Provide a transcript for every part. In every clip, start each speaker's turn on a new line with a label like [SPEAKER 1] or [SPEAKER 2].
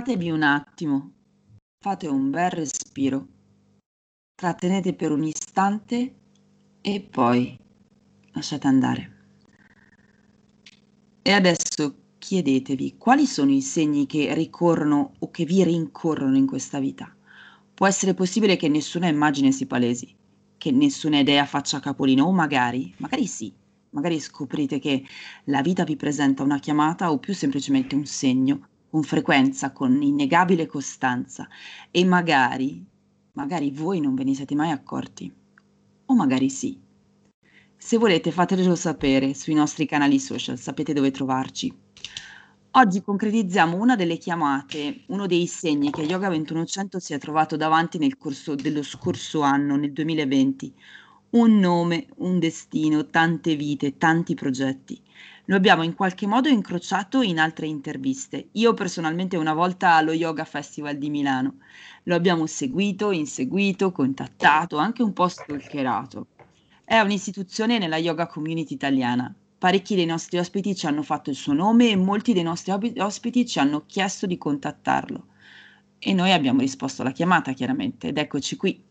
[SPEAKER 1] fermatevi un attimo, fate un bel respiro, trattenete per un istante e poi lasciate andare. E adesso chiedetevi quali sono i segni che ricorrono o che vi rincorrono in questa vita. Può essere possibile che nessuna immagine si palesi, che nessuna idea faccia capolino, o magari, magari sì, magari scoprite che la vita vi presenta una chiamata o più semplicemente un segno, con frequenza, con innegabile costanza, e magari, magari voi non ve ne siete mai accorti, o magari sì. Se volete fatelo sapere sui nostri canali social, sapete dove trovarci. Oggi concretizziamo una delle chiamate, uno dei segni che Yoga 2100 si è trovato davanti nel corso dello scorso anno, nel 2020. Un nome, un destino, tante vite, tanti progetti. Lo abbiamo in qualche modo incrociato in altre interviste. Io personalmente una volta allo Yoga Festival di Milano. Lo abbiamo seguito, inseguito, contattato, anche un po' stalkerato. È un'istituzione nella yoga community italiana parecchi dei nostri ospiti ci hanno fatto il suo nome e molti dei nostri ospiti ci hanno chiesto di contattarlo. E noi abbiamo risposto alla chiamata, chiaramente, ed eccoci qui.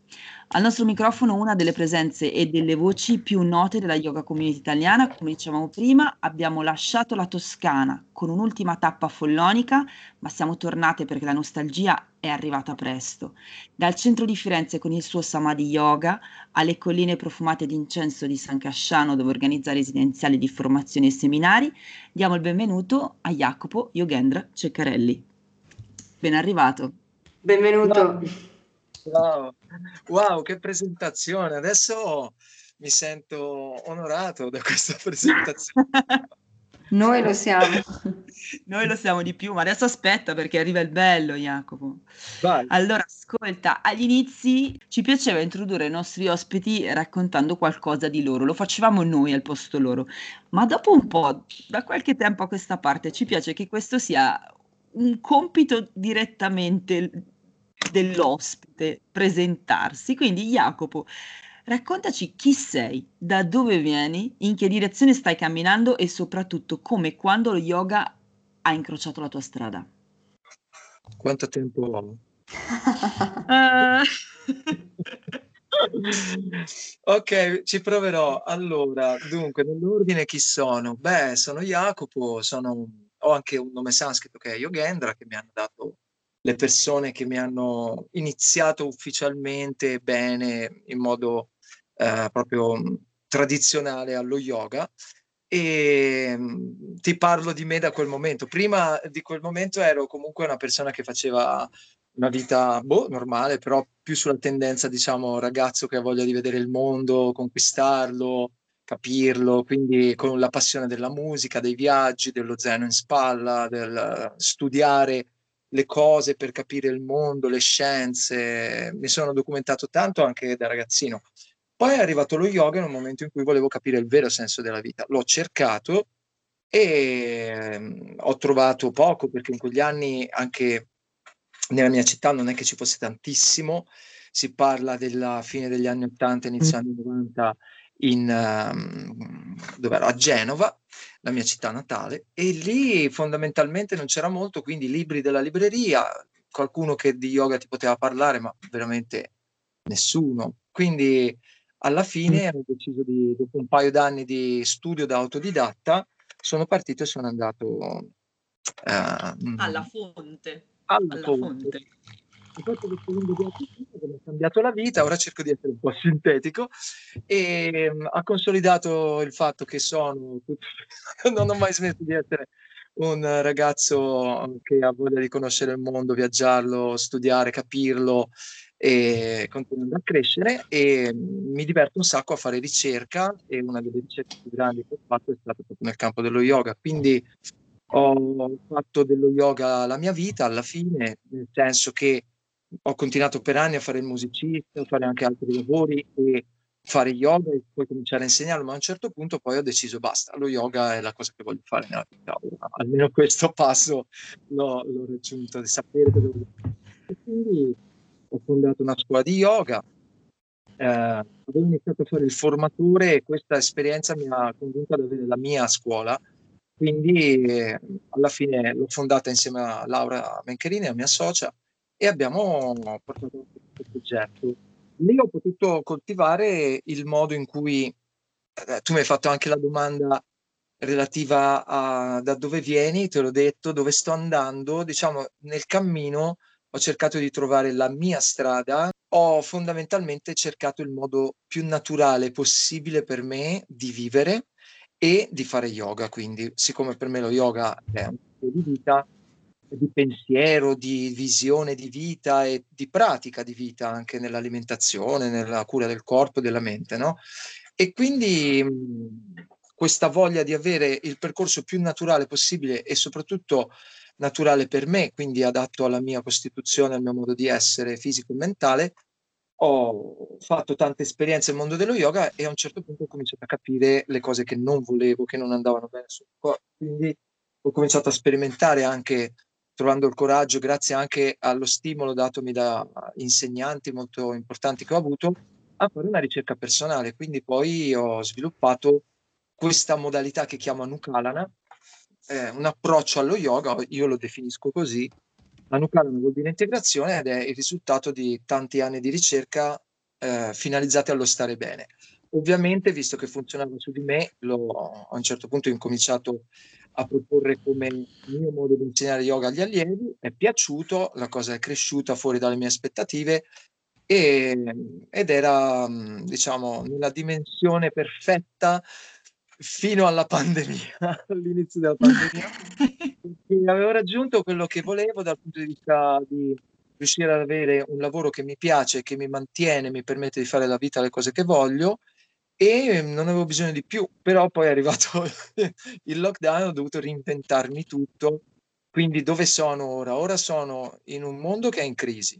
[SPEAKER 1] Al nostro microfono una delle presenze e delle voci più note della yoga community italiana, come dicevamo prima, abbiamo lasciato la Toscana con un'ultima tappa follonica, ma siamo tornate perché la nostalgia è arrivata presto. Dal centro di Firenze con il suo Samadhi Yoga alle colline profumate di incenso di San Casciano dove organizza residenziali di formazione e seminari, diamo il benvenuto a Jacopo Yogendra Ceccarelli. Ben arrivato.
[SPEAKER 2] Benvenuto. Wow, wow, che presentazione! Adesso mi sento onorato da questa presentazione.
[SPEAKER 1] Noi lo siamo. Noi lo siamo di più, ma adesso aspetta perché arriva il bello, Jacopo. Vai. Allora, ascolta, agli inizi ci piaceva introdurre i nostri ospiti raccontando qualcosa di loro, lo facevamo noi al posto loro, ma dopo un po', da qualche tempo a questa parte, ci piace che questo sia un compito direttamente dell'ospite presentarsi. Quindi Jacopo, raccontaci chi sei, da dove vieni, in che direzione stai camminando e soprattutto come e quando lo yoga ha incrociato la tua strada.
[SPEAKER 2] Quanto tempo ho? uh... ok, ci proverò. Allora, dunque, nell'ordine chi sono? Beh, sono Jacopo, sono... ho anche un nome sanscrito che è Yogendra, che mi hanno dato le persone che mi hanno iniziato ufficialmente bene in modo eh, proprio tradizionale allo yoga e mh, ti parlo di me da quel momento. Prima di quel momento ero comunque una persona che faceva una vita boh, normale, però più sulla tendenza, diciamo, ragazzo che ha voglia di vedere il mondo, conquistarlo, capirlo, quindi con la passione della musica, dei viaggi, dello zaino in spalla, del studiare le cose per capire il mondo, le scienze, mi sono documentato tanto anche da ragazzino. Poi è arrivato lo yoga in un momento in cui volevo capire il vero senso della vita. L'ho cercato e um, ho trovato poco perché in quegli anni anche nella mia città non è che ci fosse tantissimo, si parla della fine degli anni 80, inizio anni 90 in, um, a Genova, la mia città natale, e lì fondamentalmente non c'era molto, quindi libri della libreria, qualcuno che di yoga ti poteva parlare, ma veramente nessuno. Quindi alla fine ho deciso di, dopo un paio d'anni di studio da autodidatta, sono partito e sono andato uh,
[SPEAKER 1] alla fonte.
[SPEAKER 2] Alla, alla fonte. fonte ho fatto questo lungo viaggio che mi ha cambiato la vita, ora cerco di essere un po' sintetico e um, ha consolidato il fatto che sono, non ho mai smesso di essere un ragazzo che ha voglia di conoscere il mondo, viaggiarlo, studiare, capirlo e continuando a crescere e mi diverto un sacco a fare ricerca e una delle ricerche più grandi che ho fatto è stata proprio nel campo dello yoga, quindi ho fatto dello yoga la mia vita alla fine, nel senso che ho continuato per anni a fare il musicista, a fare anche altri lavori e fare yoga e poi cominciare a insegnarlo, ma a un certo punto poi ho deciso basta, lo yoga è la cosa che voglio fare nella vita. Almeno questo passo l'ho, l'ho raggiunto, di sapere dove voglio fare. Quindi ho fondato una scuola di yoga, eh, avevo iniziato a fare il formatore e questa esperienza mi ha convinto ad avere la mia scuola quindi eh, alla fine l'ho fondata insieme a Laura Mencherini, a mia socia, e abbiamo portato questo progetto. Lì ho potuto coltivare il modo in cui eh, tu mi hai fatto anche la domanda relativa a da dove vieni, te l'ho detto, dove sto andando, diciamo nel cammino ho cercato di trovare la mia strada, ho fondamentalmente cercato il modo più naturale possibile per me di vivere e di fare yoga. Quindi, siccome per me lo yoga è un tipo di vita, di pensiero, di visione di vita e di pratica di vita anche nell'alimentazione, nella cura del corpo e della mente, no? E quindi questa voglia di avere il percorso più naturale possibile e soprattutto naturale per me, quindi adatto alla mia costituzione, al mio modo di essere fisico e mentale, ho fatto tante esperienze nel mondo dello yoga e a un certo punto ho cominciato a capire le cose che non volevo, che non andavano bene sul corpo. Quindi ho cominciato a sperimentare anche trovando il coraggio, grazie anche allo stimolo datomi da insegnanti molto importanti che ho avuto, a fare una ricerca personale. Quindi poi ho sviluppato questa modalità che chiamo Anukalana, eh, un approccio allo yoga, io lo definisco così, Anukalana vuol dire integrazione ed è il risultato di tanti anni di ricerca eh, finalizzati allo stare bene. Ovviamente, visto che funzionava su di me, lo, a un certo punto ho incominciato a proporre come mio modo di insegnare yoga agli allievi, è piaciuto, la cosa è cresciuta fuori dalle mie aspettative e, ed era, diciamo, nella dimensione perfetta fino alla pandemia, all'inizio della pandemia, avevo raggiunto quello che volevo dal punto di vista di riuscire ad avere un lavoro che mi piace, che mi mantiene, mi permette di fare la vita le cose che voglio e non avevo bisogno di più, però poi è arrivato il lockdown, ho dovuto reinventarmi tutto. Quindi dove sono ora? Ora sono in un mondo che è in crisi.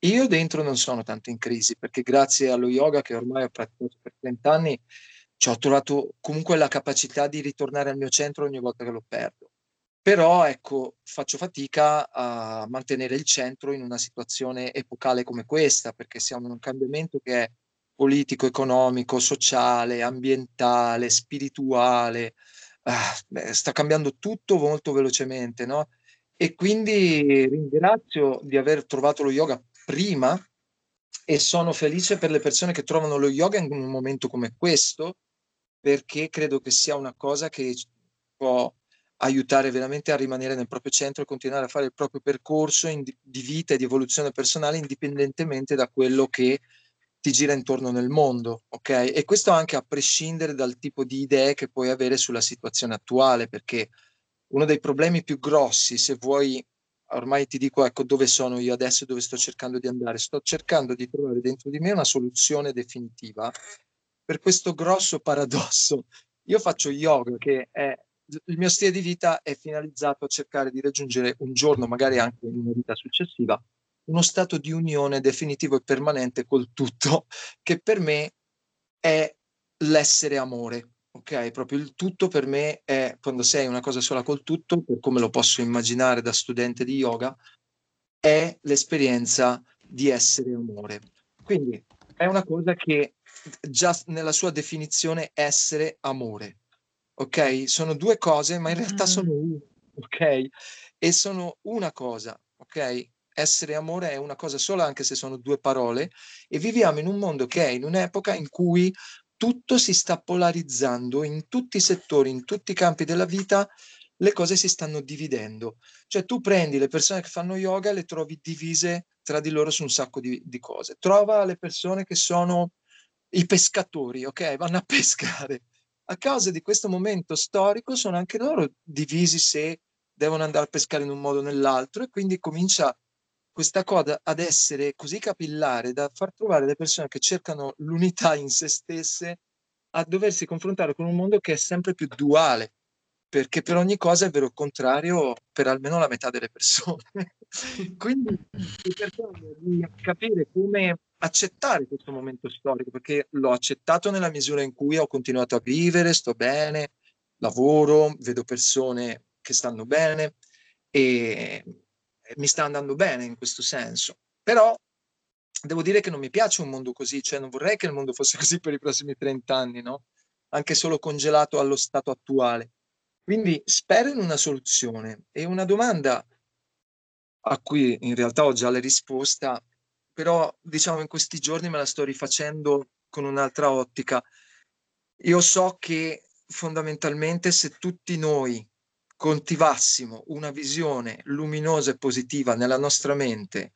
[SPEAKER 2] Io dentro non sono tanto in crisi perché grazie allo yoga che ormai ho praticato per 30 anni cioè, ho trovato comunque la capacità di ritornare al mio centro ogni volta che lo perdo. Però ecco, faccio fatica a mantenere il centro in una situazione epocale come questa, perché siamo in un cambiamento che è politico, economico, sociale, ambientale, spirituale, ah, sta cambiando tutto molto velocemente, no? E quindi ringrazio di aver trovato lo yoga prima e sono felice per le persone che trovano lo yoga in un momento come questo, perché credo che sia una cosa che può aiutare veramente a rimanere nel proprio centro e continuare a fare il proprio percorso di vita e di evoluzione personale indipendentemente da quello che ti gira intorno nel mondo, ok? E questo anche a prescindere dal tipo di idee che puoi avere sulla situazione attuale, perché uno dei problemi più grossi, se vuoi, ormai ti dico, ecco, dove sono io adesso, dove sto cercando di andare, sto cercando di trovare dentro di me una soluzione definitiva per questo grosso paradosso. Io faccio yoga, che è il mio stile di vita è finalizzato a cercare di raggiungere un giorno, magari anche in una vita successiva, uno stato di unione definitivo e permanente col tutto, che per me è l'essere amore. Ok, proprio il tutto per me è quando sei una cosa sola col tutto, come lo posso immaginare da studente di yoga, è l'esperienza di essere amore. Quindi è una cosa che già nella sua definizione essere amore. Ok? Sono due cose, ma in realtà mm. sono una. Ok? E sono una cosa. Ok? Essere amore è una cosa sola, anche se sono due parole, e viviamo in un mondo che è in un'epoca in cui tutto si sta polarizzando in tutti i settori, in tutti i campi della vita, le cose si stanno dividendo. Cioè tu prendi le persone che fanno yoga e le trovi divise tra di loro su un sacco di, di cose. Trova le persone che sono i pescatori, ok? Vanno a pescare. A causa di questo momento storico sono anche loro divisi se devono andare a pescare in un modo o nell'altro e quindi comincia questa cosa ad essere così capillare da far trovare le persone che cercano l'unità in se stesse a doversi confrontare con un mondo che è sempre più duale, perché per ogni cosa è vero il contrario per almeno la metà delle persone. Quindi cercando di capire come accettare questo momento storico, perché l'ho accettato nella misura in cui ho continuato a vivere, sto bene, lavoro, vedo persone che stanno bene e mi sta andando bene in questo senso. Però devo dire che non mi piace un mondo così, cioè non vorrei che il mondo fosse così per i prossimi 30 anni, no? Anche solo congelato allo stato attuale. Quindi spero in una soluzione e una domanda a cui in realtà ho già la risposta, però diciamo in questi giorni me la sto rifacendo con un'altra ottica. Io so che fondamentalmente se tutti noi coltivassimo una visione luminosa e positiva nella nostra mente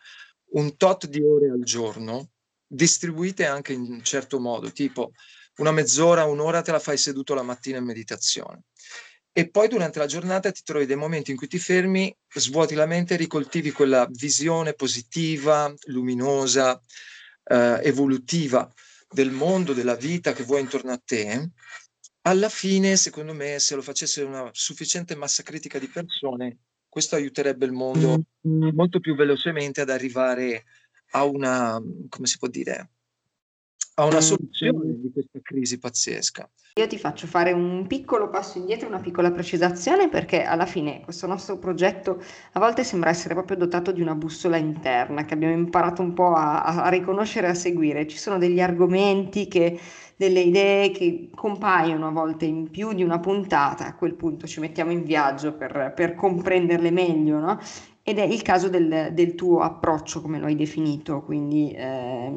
[SPEAKER 2] un tot di ore al giorno, distribuite anche in un certo modo, tipo una mezz'ora, un'ora te la fai seduto la mattina in meditazione. E poi durante la giornata ti trovi dei momenti in cui ti fermi, svuoti la mente e ricoltivi quella visione positiva, luminosa, eh, evolutiva del mondo, della vita che vuoi intorno a te. Alla fine, secondo me, se lo facesse una sufficiente massa critica di persone, questo aiuterebbe il mondo molto più velocemente ad arrivare a una, come si può dire, a una soluzione di questa crisi pazzesca.
[SPEAKER 3] Io ti faccio fare un piccolo passo indietro, una piccola precisazione, perché alla fine questo nostro progetto a volte sembra essere proprio dotato di una bussola interna che abbiamo imparato un po' a, a riconoscere e a seguire. Ci sono degli argomenti che delle idee che compaiono a volte in più di una puntata, a quel punto ci mettiamo in viaggio per, per comprenderle meglio, no? Ed è il caso del, del, tuo approccio, come lo hai definito, quindi eh,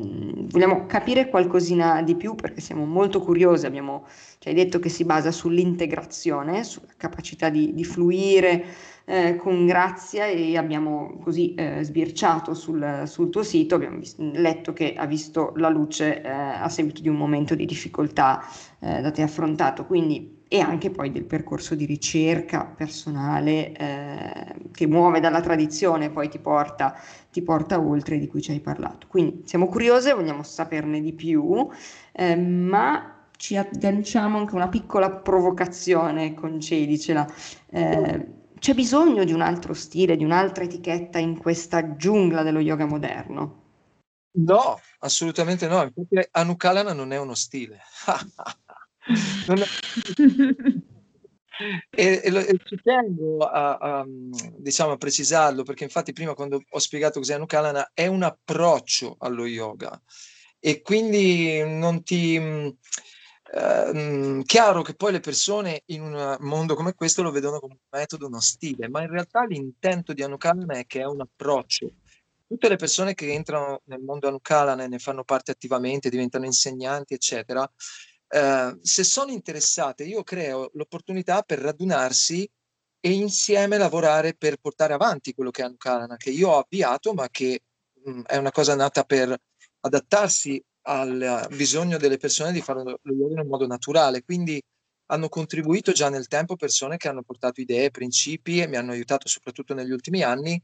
[SPEAKER 3] vogliamo capire qualcosina di più perché siamo molto curiosi, abbiamo, ci hai detto che si basa sull'integrazione, sulla capacità di, di fluire eh, con grazia e abbiamo così eh, sbirciato sul, sul, tuo sito, abbiamo vis- letto che ha visto la luce eh, a seguito di un momento di difficoltà eh, da te affrontato, quindi e anche poi del percorso di ricerca personale eh, che muove dalla tradizione poi ti porta, ti porta, oltre di cui ci hai parlato. Quindi siamo curiose, vogliamo saperne di più, eh, ma ci agganciamo anche una piccola provocazione, concedicela. Eh, c'è bisogno di un altro stile, di un'altra etichetta in questa giungla dello yoga moderno?
[SPEAKER 2] No, assolutamente no. Anukalana non è uno stile. e, e, e, ci tengo a, a, diciamo, a, precisarlo perché infatti prima quando ho spiegato cos'è Anukalana è un approccio allo yoga e quindi non ti... Uh, chiaro che poi le persone in un mondo come questo lo vedono come un metodo, uno stile, ma in realtà l'intento di Anukalana è che è un approccio. Tutte le persone che entrano nel mondo Anukalana e ne fanno parte attivamente, diventano insegnanti, eccetera, Ehm, se sono interessate, io creo l'opportunità per radunarsi e insieme lavorare per portare avanti quello che è Anukalana, che io ho avviato, ma che mh, mhmm, è una cosa nata per adattarsi al bisogno delle persone di fare lo yoga in modo naturale. Quindi hanno contribuito già nel tempo persone che hanno portato idee, principi e mi hanno aiutato soprattutto negli ultimi anni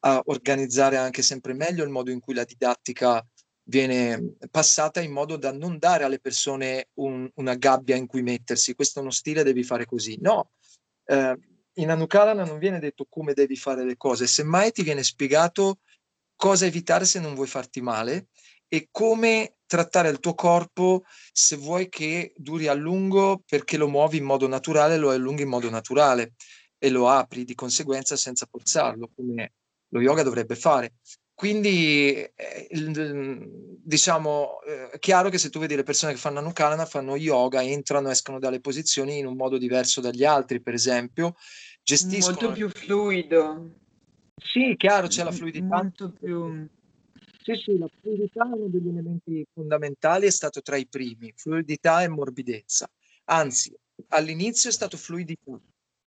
[SPEAKER 2] a organizzare anche sempre meglio il modo in cui la didattica viene passata in modo da non dare alle persone un, una gabbia in cui mettersi, questo è uno stile, devi fare così. No, eh, in Anukalana non viene detto come devi fare le cose, semmai ti viene spiegato cosa evitare se non vuoi farti male e come trattare il tuo corpo se vuoi che duri a lungo perché lo muovi in modo naturale, lo allunghi in modo naturale e lo apri di conseguenza senza forzarlo, come lo yoga dovrebbe fare. Quindi, eh, diciamo, eh, è chiaro che se tu vedi le persone che fanno Anukalana, fanno yoga, entrano, escono dalle posizioni in un modo diverso dagli altri, per esempio,
[SPEAKER 1] gestiscono... Molto più fluido.
[SPEAKER 2] Sì, chiaro, c'è la fluidità.
[SPEAKER 1] Molto più...
[SPEAKER 2] Sì, sì, la fluidità è uno degli elementi fondamentali, è stato tra i primi, fluidità e morbidezza. Anzi, all'inizio è stato fluidità.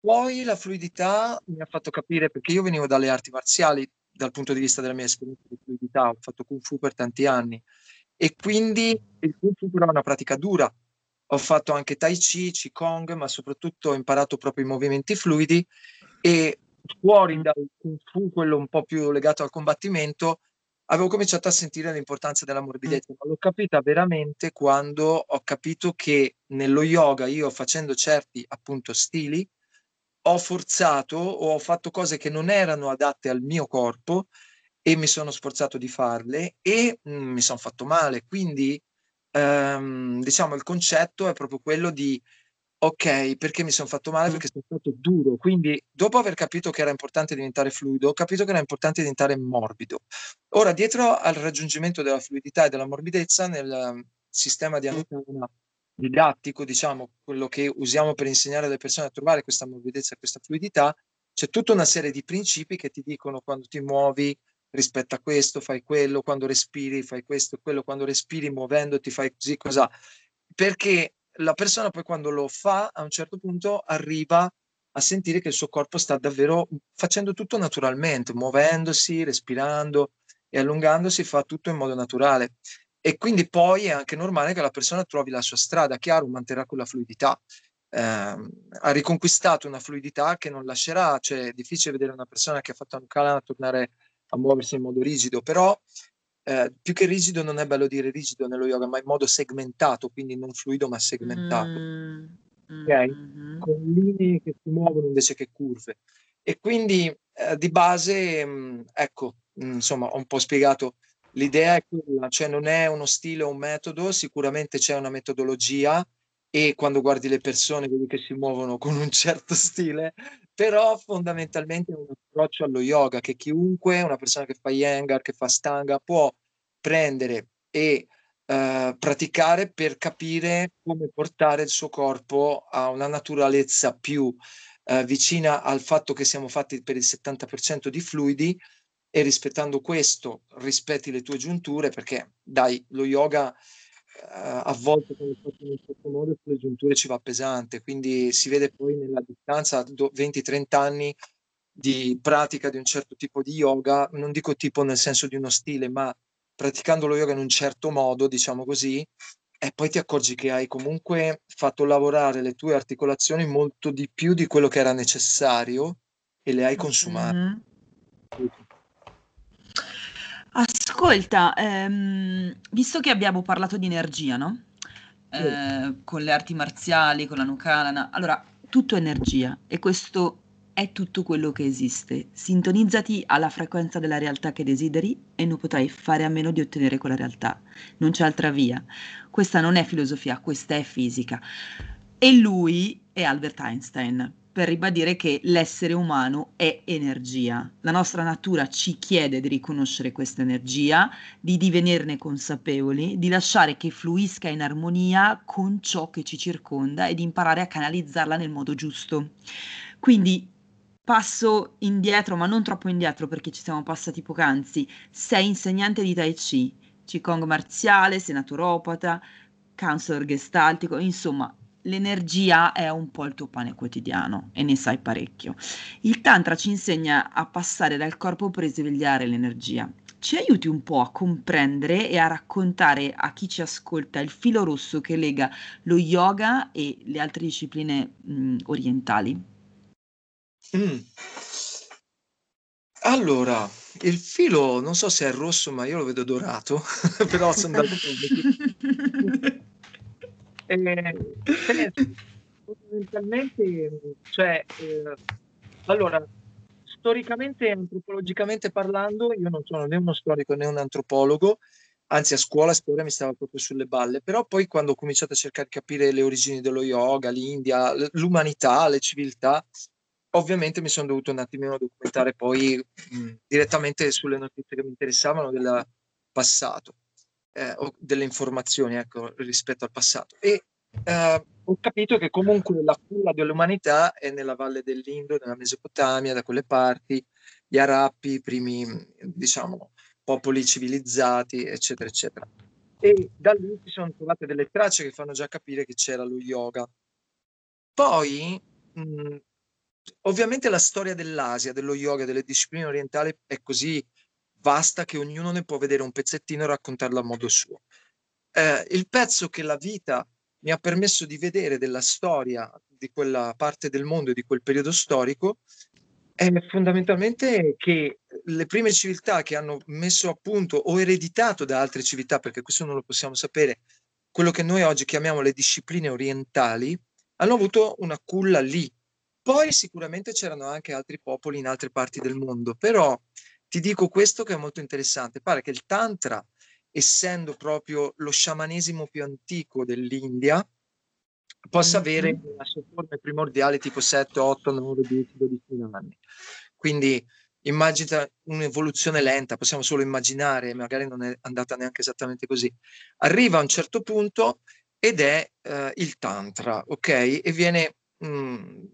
[SPEAKER 2] Poi la fluidità mi ha fatto capire, perché io venivo dalle arti marziali, dal punto di vista della mia esperienza di fluidità, ho fatto Kung Fu per tanti anni. E quindi il Kung Fu però è una pratica dura. Ho fatto anche Tai Chi, Qigong, ma soprattutto ho imparato proprio i movimenti fluidi e fuori dal Kung Fu, quello un po' più legato al combattimento, avevo cominciato a sentire l'importanza della morbidezza, ma l'ho capita veramente quando ho capito che nello yoga io facendo certi appunto stili ho forzato o ho fatto cose che non erano adatte al mio corpo e mi sono sforzato di farle e mh, mm, mi sono fatto male. Quindi, ehm, diciamo, il concetto è proprio quello di ok, perché mi sono fatto male? Perché sono stato duro. Quindi, dopo aver capito che era importante diventare fluido, ho capito che era importante diventare morbido. Ora, dietro al raggiungimento della fluidità e della morbidezza, nel sistema di Anutana didattico, diciamo, quello che usiamo per insegnare alle persone a trovare questa morbidezza, questa fluidità, c'è tutta una serie di principi che ti dicono quando ti muovi rispetto a questo, fai quello, quando respiri fai questo, quello, quando respiri muovendoti fai così, cosa. Perché la persona poi quando lo fa, a un certo punto arriva a sentire che il suo corpo sta davvero facendo tutto naturalmente, muovendosi, respirando e allungandosi, fa tutto in modo naturale. E quindi poi è anche normale che la persona trovi la sua strada, chiaro, manterrà quella fluidità. Eh, ha riconquistato una fluidità che non lascerà, cioè è difficile vedere una persona che ha fatto un calana tornare a muoversi in modo rigido, però eh, più che rigido non è bello dire rigido nello yoga, ma in modo segmentato, quindi non fluido ma segmentato. Mm, okay? mm-hmm. Con linee che si muovono invece che curve. E quindi eh, di base, mh, mm, ecco, mh, mm, insomma, ho un po' spiegato. L'idea è quella, cioè non è uno stile o un metodo, sicuramente c'è una metodologia e quando guardi le persone vedi che si muovono con un certo stile, però fondamentalmente è un approccio allo yoga che chiunque, una persona che fa Yengar, che fa Stanga, può prendere e uh, praticare per capire come portare il suo corpo a una naturalezza più uh, vicina al fatto che siamo fatti per il 70% di fluidi e rispettando questo rispetti le tue giunture perché dai, lo yoga uh, a volte quando fatto in un certo modo sulle giunture ci va pesante, quindi si vede poi nella distanza 20-30 anni di pratica di un certo tipo di yoga, non dico tipo nel senso di uno stile, ma praticando lo yoga in un certo modo, diciamo così, e poi ti accorgi che hai comunque fatto lavorare le tue articolazioni molto di più di quello che era necessario e le hai consumate. Mm-hmm.
[SPEAKER 1] Ascolta, ehm, visto che abbiamo parlato di energia, no? Eh, con le arti marziali, con la Nukalana, allora tutto è energia e questo è tutto quello che esiste. Sintonizzati alla frequenza della realtà che desideri e non potrai fare a meno di ottenere quella realtà. Non c'è altra via. Questa non è filosofia, questa è fisica. E lui è Albert Einstein per ribadire che l'essere umano è energia. La nostra natura ci chiede di riconoscere questa energia, di divenirne consapevoli, di lasciare che fluisca in armonia con ciò che ci circonda e di imparare a canalizzarla nel modo giusto. Quindi passo indietro, ma non troppo indietro perché ci siamo passati poc'anzi. Sei insegnante di Tai Chi, Qigong marziale, sei naturopata, counselor gestaltico, insomma l'energia è un po' il tuo pane quotidiano e ne sai parecchio. Il Tantra ci insegna a passare dal corpo per risvegliare l'energia. Ci aiuti un po' a comprendere e a raccontare a chi ci ascolta il filo rosso che lega lo yoga e le altre discipline mh, orientali?
[SPEAKER 2] Mm. Allora, il filo non so se è rosso, ma io lo vedo dorato, però sono andato eh, fondamentalmente, cioè, eh, allora, storicamente e antropologicamente parlando, io non sono né uno storico né un antropologo, anzi a scuola storia mi stava proprio sulle balle, però poi quando ho cominciato a cercare di capire le origini dello yoga, l'India, l'umanità, le civiltà, ovviamente mi sono dovuto un attimino documentare poi mh, direttamente sulle notizie che mi interessavano del passato eh, delle informazioni ecco, rispetto al passato. E eh, ho capito che comunque la culla dell'umanità è nella valle dell'Indo, nella Mesopotamia, da quelle parti, gli Arapi, i primi, diciamo, popoli civilizzati, eccetera, eccetera. E da lì si sono trovate delle tracce che fanno già capire che c'era lo yoga. Poi, mh, ovviamente la storia dell'Asia, dello yoga, delle discipline orientali è così vasta che ognuno ne può vedere un pezzettino e raccontarlo a modo suo. Eh, il pezzo che la vita mi ha permesso di vedere della storia di quella parte del mondo e di quel periodo storico è fondamentalmente che le prime civiltà che hanno messo a punto o ereditato da altre civiltà, perché questo non lo possiamo sapere, quello che noi oggi chiamiamo le discipline orientali, hanno avuto una culla lì. Poi sicuramente c'erano anche altri popoli in altre parti del mondo, però ti dico questo che è molto interessante. Pare che il Tantra, essendo proprio lo sciamanesimo più antico dell'India, possa mm-hmm. avere la sua forma primordiale tipo 7, 8, 9, 10, 12 anni. Quindi immagina un'evoluzione lenta, possiamo solo immaginare, magari non è andata neanche esattamente così. Arriva a un certo punto ed è uh, il Tantra, ok? E viene mh, mm,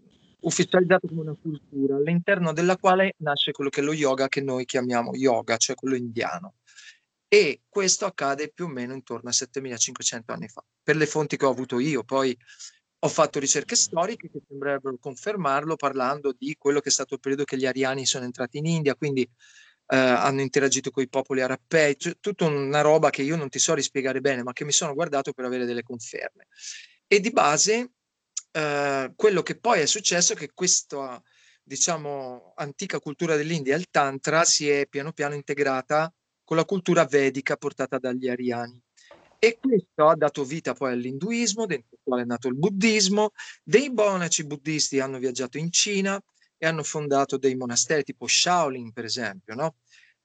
[SPEAKER 2] ufficializzato come una cultura all'interno della quale nasce quello che è lo yoga che noi chiamiamo yoga, cioè quello indiano. E questo accade più o meno intorno a 7500 anni fa, per le fonti che ho avuto io. Poi ho fatto ricerche storiche che sembrerebbero confermarlo parlando di quello che è stato il periodo che gli ariani sono entrati in India, quindi eh, hanno interagito con i popoli arapei, cioè, tutta una roba che io non ti so rispiegare bene, ma che mi sono guardato per avere delle conferme. E di base eh, quello che poi è successo è che questa, diciamo, antica cultura dell'India, il Tantra, si è piano piano integrata con la cultura vedica portata dagli ariani. E questo ha dato vita poi all'induismo, dentro il quale è nato il buddismo. Dei monaci buddisti hanno viaggiato in Cina e hanno fondato dei monasteri tipo Shaolin, per esempio. No?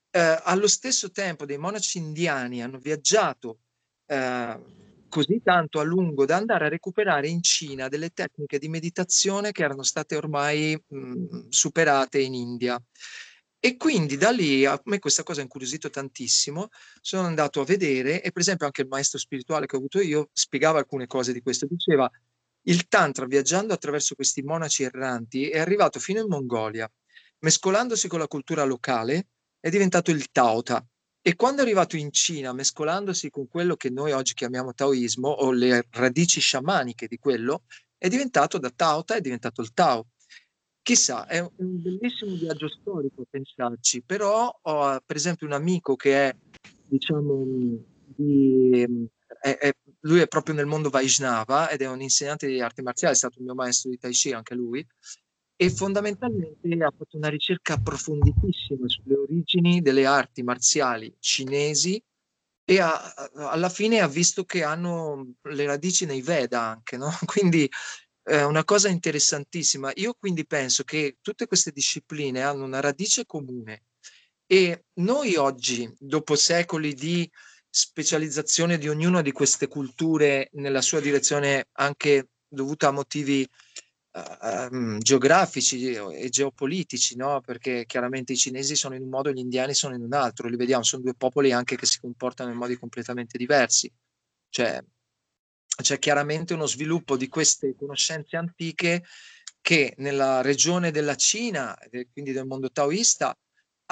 [SPEAKER 2] Eh, allo stesso tempo dei monaci indiani hanno viaggiato eh, così tanto a lungo da andare a recuperare in Cina delle tecniche di meditazione che erano state ormai mh, superate in India. E quindi da lì a me questa cosa ha incuriosito tantissimo, sono andato a vedere e per esempio anche il maestro spirituale che ho avuto io spiegava alcune cose di questo, diceva il Tantra viaggiando attraverso questi monaci erranti è arrivato fino in Mongolia, mescolandosi con la cultura locale è diventato il Taota e quando è arrivato in Cina, mescolandosi con quello che noi oggi chiamiamo taoismo o le radici sciamaniche di quello, è diventato da Taota, è diventato il Tao. Chissà, è un bellissimo viaggio storico pensarci, però ho per esempio un amico che è, diciamo, di, è, è, lui è proprio nel mondo Vaishnava ed è un insegnante di arti marziali, è stato il mio maestro di Tai Chi anche lui, e fondamentalmente ha fatto una ricerca approfonditissima sulle origini delle arti marziali cinesi e ha, alla fine ha visto che hanno le radici nei Veda anche, no? Quindi è una cosa interessantissima. Io quindi penso che tutte queste discipline hanno una radice comune e noi oggi, dopo secoli di specializzazione di ognuna di queste culture nella sua direzione anche dovuta a motivi geografici e geopolitici, no? perché chiaramente i cinesi sono in un modo e gli indiani sono in un altro, li vediamo, sono due popoli anche che si comportano in modi completamente diversi. Cioè, c'è chiaramente uno sviluppo di queste conoscenze antiche che nella regione della Cina, quindi del mondo taoista,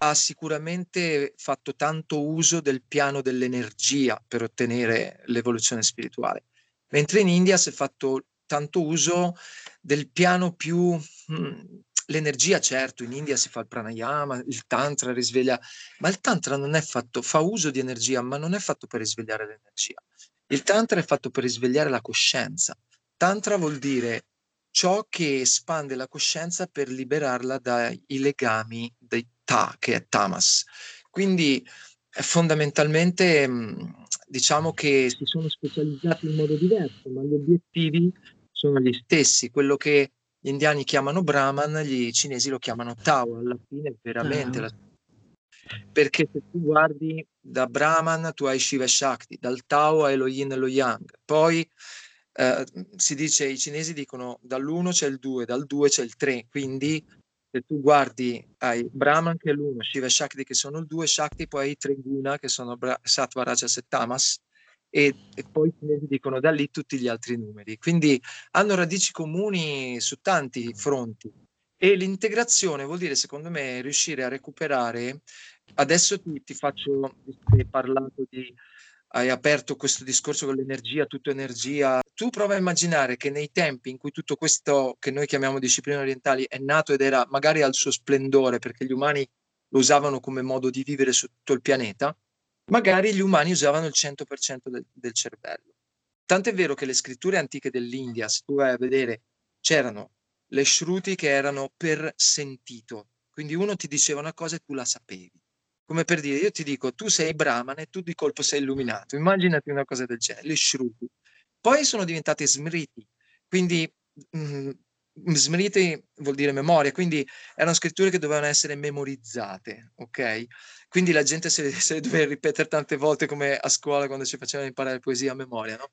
[SPEAKER 2] ha sicuramente fatto tanto uso del piano dell'energia per ottenere l'evoluzione spirituale, mentre in India si è fatto tanto uso del piano più... Mh, mm, l'energia, certo, in India si fa il pranayama, il tantra risveglia, ma il tantra non è fatto, fa uso di energia, ma non è fatto per risvegliare l'energia. Il tantra è fatto per risvegliare la coscienza. Tantra vuol dire ciò che espande la coscienza per liberarla dai legami dei ta, che è tamas. Quindi fondamentalmente diciamo che si sono specializzati in modo diverso, ma gli obiettivi sono gli stessi. Quello che gli indiani chiamano Brahman, gli cinesi lo chiamano Tao, alla fine veramente ah. la perché se tu guardi da Brahman tu hai Shiva e Shakti, dal Tao hai lo Yin e lo Yang, poi eh, si dice, i cinesi dicono dall'1 c'è il 2, dal 2 c'è il 3, quindi se tu guardi hai Brahman che è l'1, Shiva e Shakti che sono il 2, Shakti poi hai tre guna che sono Bra- Sattva, Rajas e Tamas e, e, poi i cinesi dicono da lì tutti gli altri numeri. Quindi hanno radici comuni su tanti fronti. E l'integrazione vuol dire, secondo me, riuscire a recuperare Adesso ti, ti faccio, hai parlato di, hai aperto questo discorso con l'energia, tutto energia. Tu prova a immaginare che nei tempi in cui tutto questo che noi chiamiamo discipline orientali è nato ed era magari al suo splendore perché gli umani lo usavano come modo di vivere su tutto il pianeta, magari gli umani usavano il 100% del, del cervello. Tant'è vero che le scritture antiche dell'India, se tu vai a vedere, c'erano le shruti che erano per sentito, quindi uno ti diceva una cosa e tu la sapevi come per dire, io ti dico, tu sei Brahman e tu di colpo sei illuminato. Immaginati una cosa del genere, le Shruti. Poi sono diventate Smriti, quindi mh, mm, Smriti vuol dire memoria, quindi erano scritture che dovevano essere memorizzate, ok? Quindi la gente se le, se le doveva ripetere tante volte come a scuola quando ci facevano imparare poesia a memoria, no?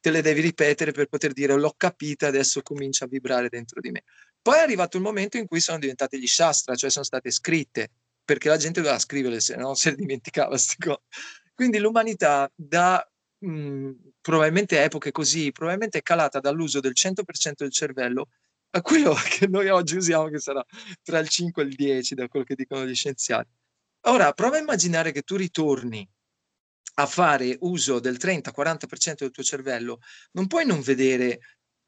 [SPEAKER 2] Te le devi ripetere per poter dire l'ho capita, adesso comincia a vibrare dentro di me. Poi è arrivato il momento in cui sono diventate gli Shastra, cioè sono state scritte perché la gente doveva scrivere, se no se le dimenticava. Quindi l'umanità da mh, probabilmente epoche così, probabilmente è calata dall'uso del 100% del cervello a quello che noi oggi usiamo, che sarà tra il 5 e il 10, da quello che dicono gli scienziati. Ora, prova a immaginare che tu ritorni a fare uso del 30-40% del tuo cervello, non puoi non vedere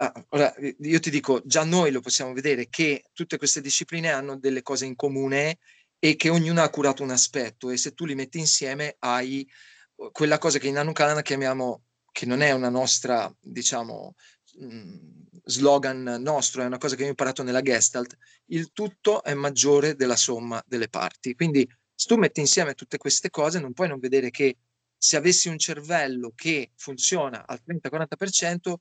[SPEAKER 2] Ah, ora io ti dico, già noi lo possiamo vedere che tutte queste discipline hanno delle cose in comune e che ognuna ha curato un aspetto e se tu li metti insieme hai uh, quella cosa che in Anukalana chiamiamo, che non è una nostra, diciamo, slogan nostro, è una cosa che ho imparato nella Gestalt, il tutto è maggiore della somma delle parti. Quindi se tu metti insieme tutte queste cose non puoi non vedere che se avessi un cervello che funziona al 30-40%,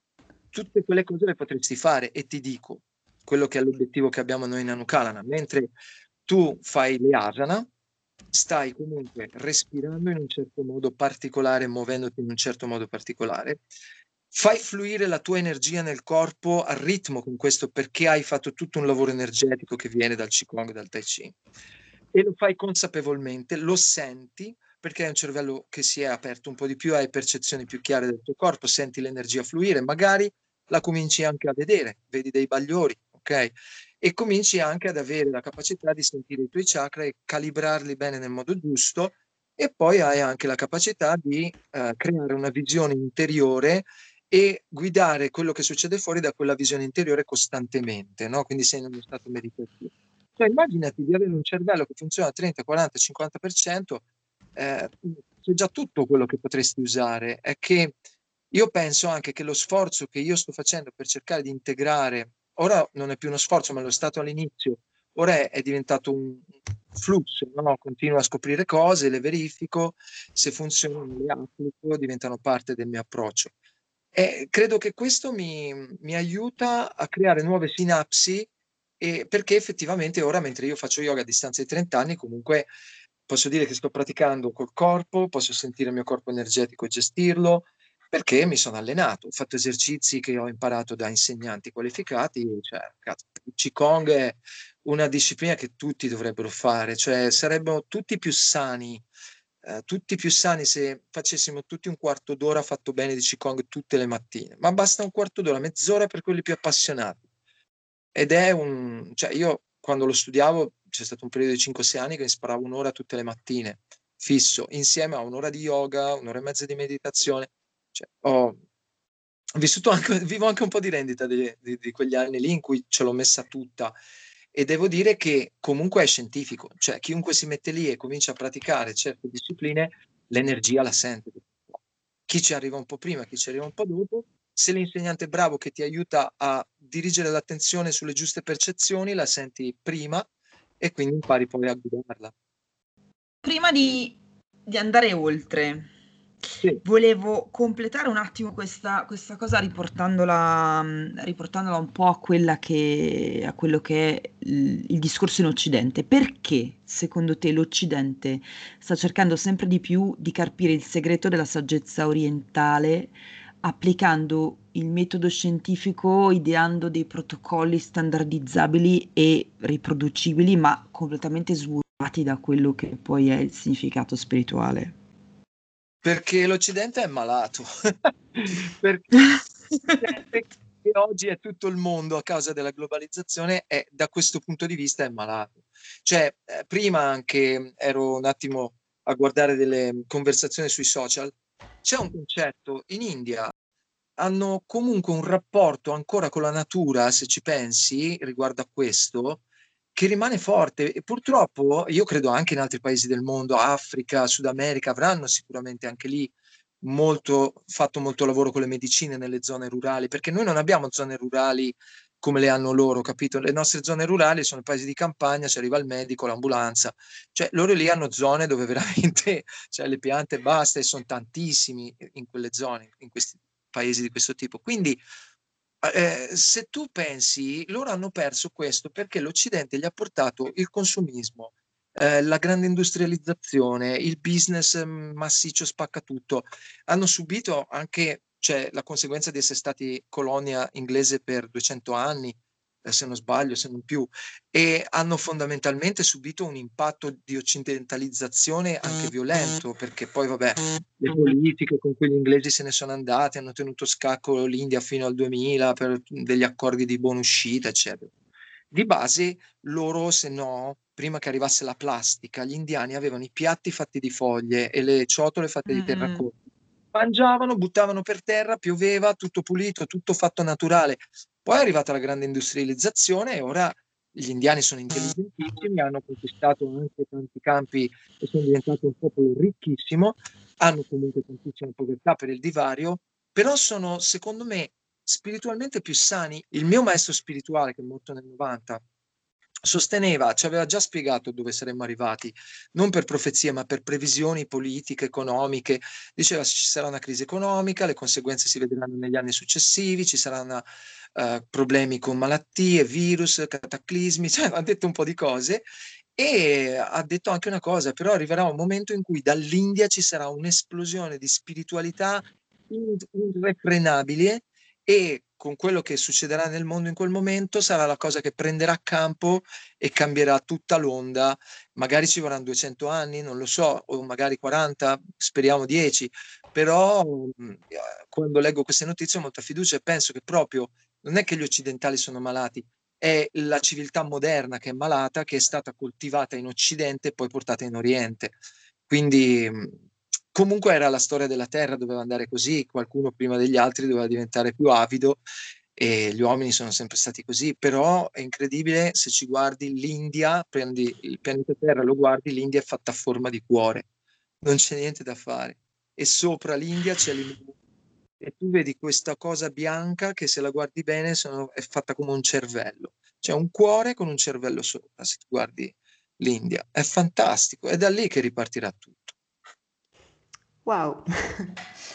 [SPEAKER 2] tutte quelle cose le potresti fare. E ti dico quello che è l'obiettivo che abbiamo noi in Anukalana, mentre tu fai le asana, stai comunque respirando in un certo modo particolare, muovendoti in un certo modo particolare, fai fluire la tua energia nel corpo al ritmo con questo perché hai fatto tutto un lavoro energetico che viene dal Qigong, dal Tai Chi e lo fai consapevolmente, lo senti perché hai un cervello che si è aperto un po' di più, hai percezioni più chiare del tuo corpo, senti l'energia fluire, magari la cominci anche a vedere, vedi dei bagliori, ok? E cominci anche ad avere la capacità di sentire i tuoi chakra e calibrarli bene nel modo giusto e poi hai anche la capacità di uh, creare una visione interiore e guidare quello che succede fuori da quella visione interiore costantemente, no? Quindi sei in uno stato meditativo. Cioè immaginati di avere un cervello che funziona al 30, 40, 50%, eh, c'è già tutto quello che potresti usare. È che io penso anche che lo sforzo che io sto facendo per cercare di integrare, ora non è più uno sforzo, ma lo stato all'inizio, ora è, è diventato un flusso, no? continuo a scoprire cose, le verifico, se funzionano le applico, diventano parte del mio approccio. E credo che questo mi, mi aiuta a creare nuove sinapsi e perché effettivamente ora, mentre io faccio yoga a distanza di 30 anni, comunque posso dire che sto praticando col corpo, posso sentire il mio corpo energetico e gestirlo, perché mi sono allenato, ho fatto esercizi che ho imparato da insegnanti qualificati, cioè, Qigong è una disciplina che tutti dovrebbero fare, cioè sarebbero tutti più sani, eh, tutti più sani se facessimo tutti un quarto d'ora fatto bene di Qigong tutte le mattine, ma basta un quarto d'ora, mezz'ora per quelli più appassionati. Ed è un, cioè io quando lo studiavo c'è stato un periodo di 5-6 anni che mi sparavo un'ora tutte le mattine, fisso, insieme a un'ora di yoga, un'ora e mezza di meditazione. Cioè, ho vissuto anche, vivo anche un po' di rendita di, di, di quegli anni lì in cui ce l'ho messa tutta e devo dire che comunque è scientifico, cioè chiunque si mette lì e comincia a praticare certe discipline, l'energia la sente. Chi ci arriva un po' prima, chi ci arriva un po' dopo, se l'insegnante è bravo che ti aiuta a dirigere l'attenzione sulle giuste percezioni, la senti prima e quindi impari poi a guidarla.
[SPEAKER 1] Prima di, di andare oltre, sì. volevo completare un attimo questa, questa cosa riportandola, riportandola, un po' a, che, a quello che è il, il discorso in Occidente. Perché secondo te l'Occidente sta cercando sempre di più di carpire il segreto della saggezza orientale? applicando il metodo scientifico, ideando dei protocolli standardizzabili e riproducibili, ma completamente svuotati da quello che poi è il significato spirituale.
[SPEAKER 2] Perché l'Occidente è malato. perché, perché oggi è tutto il mondo a causa della globalizzazione e da questo punto di vista è malato. Cioè, eh, prima anche ero un attimo a guardare delle conversazioni sui social c'è un concetto in India hanno comunque un rapporto ancora con la natura, se ci pensi, riguardo a questo, che rimane forte e purtroppo io credo anche in altri paesi del mondo, Africa, Sud America, avranno sicuramente anche lì molto, fatto molto lavoro con le medicine nelle zone rurali, perché noi non abbiamo zone rurali come le hanno loro, capito? Le nostre zone rurali sono paesi di campagna, ci arriva il medico, l'ambulanza, cioè loro lì hanno zone dove veramente cioè, le piante basta e sono tantissimi in quelle zone, in questi paesi di questo tipo. Quindi eh, se tu pensi, loro hanno perso questo perché l'Occidente gli ha portato il consumismo, eh, la grande industrializzazione, il business mm, massiccio spacca tutto. Hanno subito anche cioè, la conseguenza di essere stati colonia inglese per 200 anni, se non sbaglio, se non più, e hanno fondamentalmente subito un impatto di occidentalizzazione anche violento, perché poi vabbè, le politiche con cui gli inglesi se ne sono andati, hanno tenuto scacco l'India fino al 2000 per degli accordi di buona uscita, eccetera. Di base loro, se no, prima che arrivasse la plastica, gli indiani avevano i piatti fatti di foglie e le ciotole fatte di terracotta mangiavano, buttavano per terra, pioveva, tutto pulito, tutto fatto naturale. Poi è arrivata la grande industrializzazione e ora gli indiani sono intelligentissimi, hanno conquistato anche tanti campi e sono diventati un popolo ricchissimo, hanno comunque tantissima povertà per il divario, però sono, secondo me, spiritualmente più sani. Il mio maestro spirituale, che è morto nel 90, sosteneva, ci aveva già spiegato dove saremmo arrivati, non per profezie, ma per previsioni politiche, economiche. Diceva ci sarà una crisi economica, le conseguenze si vedranno negli anni successivi, ci saranno uh, problemi con malattie, virus, cataclismi, cioè ha detto un po' di cose e ha detto anche una cosa, però arriverà un momento in cui dall'India ci sarà un'esplosione di spiritualità irrefrenabile e con quello che succederà nel mondo in quel momento sarà la cosa che prenderà campo e cambierà tutta l'onda. Magari ci vorranno 200 anni, non lo so, o magari 40, speriamo 10, però mh, quando leggo queste notizie ho molta fiducia e penso che proprio non è che gli occidentali sono malati, è la civiltà moderna che è malata, che è stata coltivata in Occidente e poi portata in Oriente. Quindi comunque era la storia della Terra, doveva andare così, qualcuno prima degli altri doveva diventare più avido e gli uomini sono sempre stati così, però è incredibile se ci guardi l'India, prendi il pianeta Terra, lo guardi, l'India è fatta a forma di cuore, non c'è niente da fare. E sopra l'India c'è l'Himalaya e tu vedi questa cosa bianca che se la guardi bene sono, è fatta come un cervello. C'è un cuore con un cervello sopra, se tu guardi l'India. È fantastico, è da lì che ripartirà tutto.
[SPEAKER 3] Wow.